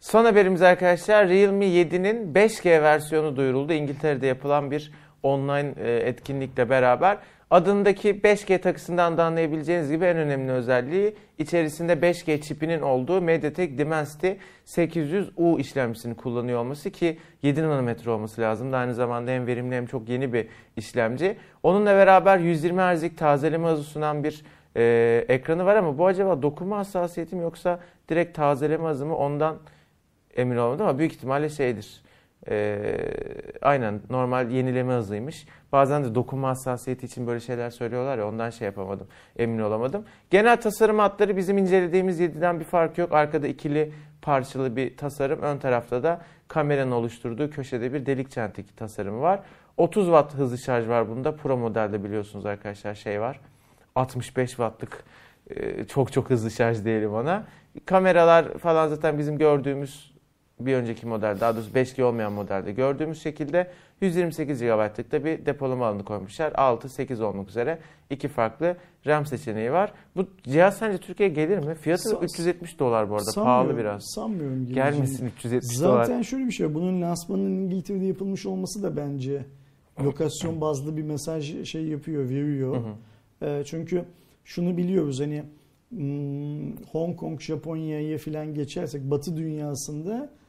Son haberimiz arkadaşlar Realme 7'nin 5G versiyonu duyuruldu. İngiltere'de yapılan bir online e, etkinlikle beraber. Adındaki 5G takısından da anlayabileceğiniz gibi en önemli özelliği içerisinde 5G çipinin olduğu MediaTek Dimensity 800U işlemcisini kullanıyor olması ki 7 nanometre olması lazım. Aynı zamanda hem verimli hem çok yeni bir işlemci. Onunla beraber 120 Hz'lik tazeleme hızı sunan bir e, ekranı var ama bu acaba dokunma hassasiyeti mi yoksa direkt tazeleme hızı mı ondan emin olmadım ama büyük ihtimalle şeydir. Ee, aynen normal yenileme hızıymış. Bazen de dokunma hassasiyeti için böyle şeyler söylüyorlar ya ondan şey yapamadım. Emin olamadım. Genel tasarım hatları bizim incelediğimiz 7'den bir fark yok. Arkada ikili parçalı bir tasarım. Ön tarafta da kameranın oluşturduğu köşede bir delik çentik tasarımı var. 30 watt hızlı şarj var bunda. Pro modelde biliyorsunuz arkadaşlar şey var. 65 wattlık e, çok çok hızlı şarj diyelim ona. Kameralar falan zaten bizim gördüğümüz bir önceki model daha doğrusu 5G olmayan modelde gördüğümüz şekilde 128 GB'lık da bir depolama alanı koymuşlar. 6, 8 olmak üzere iki farklı RAM seçeneği var. Bu cihaz sence Türkiye'ye gelir mi? Fiyatı Sa- 370 dolar bu arada. Sanmıyorum, Pahalı biraz. Sanmıyorum. Gelmesin 370 dolar. Zaten şöyle bir şey. Bunun lansmanının İngiltere'de yapılmış olması da bence lokasyon bazlı bir mesaj şey yapıyor, veriyor. Hı hı. Ee, çünkü şunu biliyoruz hani hmm, Hong Kong, Japonya'ya falan geçersek Batı dünyasında e,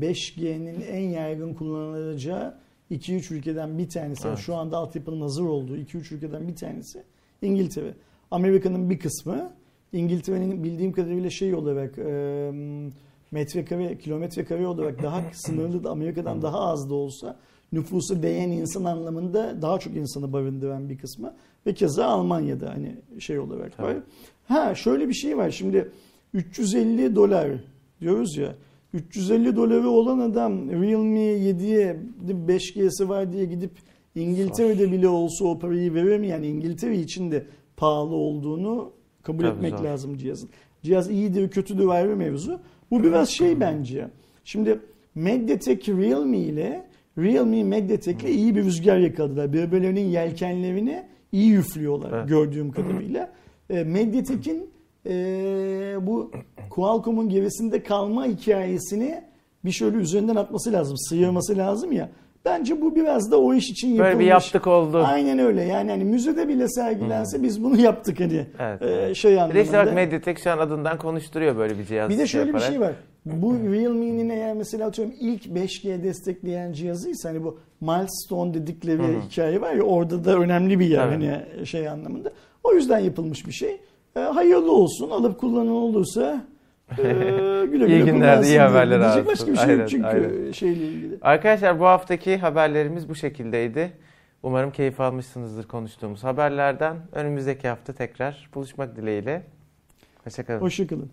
5G'nin en yaygın kullanılacağı 2-3 ülkeden bir tanesi. Evet. Şu anda altyapının hazır olduğu 2-3 ülkeden bir tanesi İngiltere. Amerika'nın bir kısmı İngiltere'nin bildiğim kadarıyla şey olarak e, metrekare, kilometre kare olarak daha [clears throat] sınırlı da Amerika'dan daha az da olsa nüfusu değen insan anlamında daha çok insanı barındıran bir kısmı ve keza Almanya'da hani şey olarak var. Ha şöyle bir şey var şimdi 350 dolar diyoruz ya 350 doları olan adam Realme 7'ye 5G'si var diye gidip İngiltere'de bile olsa o parayı mi? Yani İngiltere için de pahalı olduğunu kabul Tabii etmek zor. lazım cihazın. Cihaz iyidir kötüdür ayrı mevzu. Bu biraz şey bence. Şimdi Mediatek Realme ile Realme Mediatek'le iyi bir rüzgar yakaladılar. Birbirlerinin yelkenlerini iyi üflüyorlar Evet. gördüğüm kadarıyla. E, Mediatek'in e, bu Qualcomm'un gerisinde kalma hikayesini bir şöyle üzerinden atması lazım. Sıyırması lazım ya. Bence bu biraz da o iş için yapılmış. Böyle bir yaptık oldu. Aynen öyle. Yani hani müzede bile sergilense biz bunu yaptık hani. Evet, e, şey Bir de işte bak anlamında. Mediatek şu an adından konuşturuyor böyle bir cihaz. Bir de şöyle bir yaparak. şey var. Bu Realme'nin eğer mesela atıyorum ilk 5G destekleyen cihazıysa hani bu milestone dedikleri hikaye var ya orada da önemli bir yer Evet. hani şey anlamında. O yüzden yapılmış bir şey. E, hayırlı olsun. Alıp kullanan olursa e, [laughs] güle güle İyi kullansın iyi diye. haberler alsın. başka bir şey Aynen, yok çünkü aynen. şeyle ilgili. Arkadaşlar bu haftaki haberlerimiz bu şekildeydi. Umarım keyif almışsınızdır konuştuğumuz haberlerden. Önümüzdeki hafta tekrar buluşmak dileğiyle. Hoşçakalın. Hoşçakalın.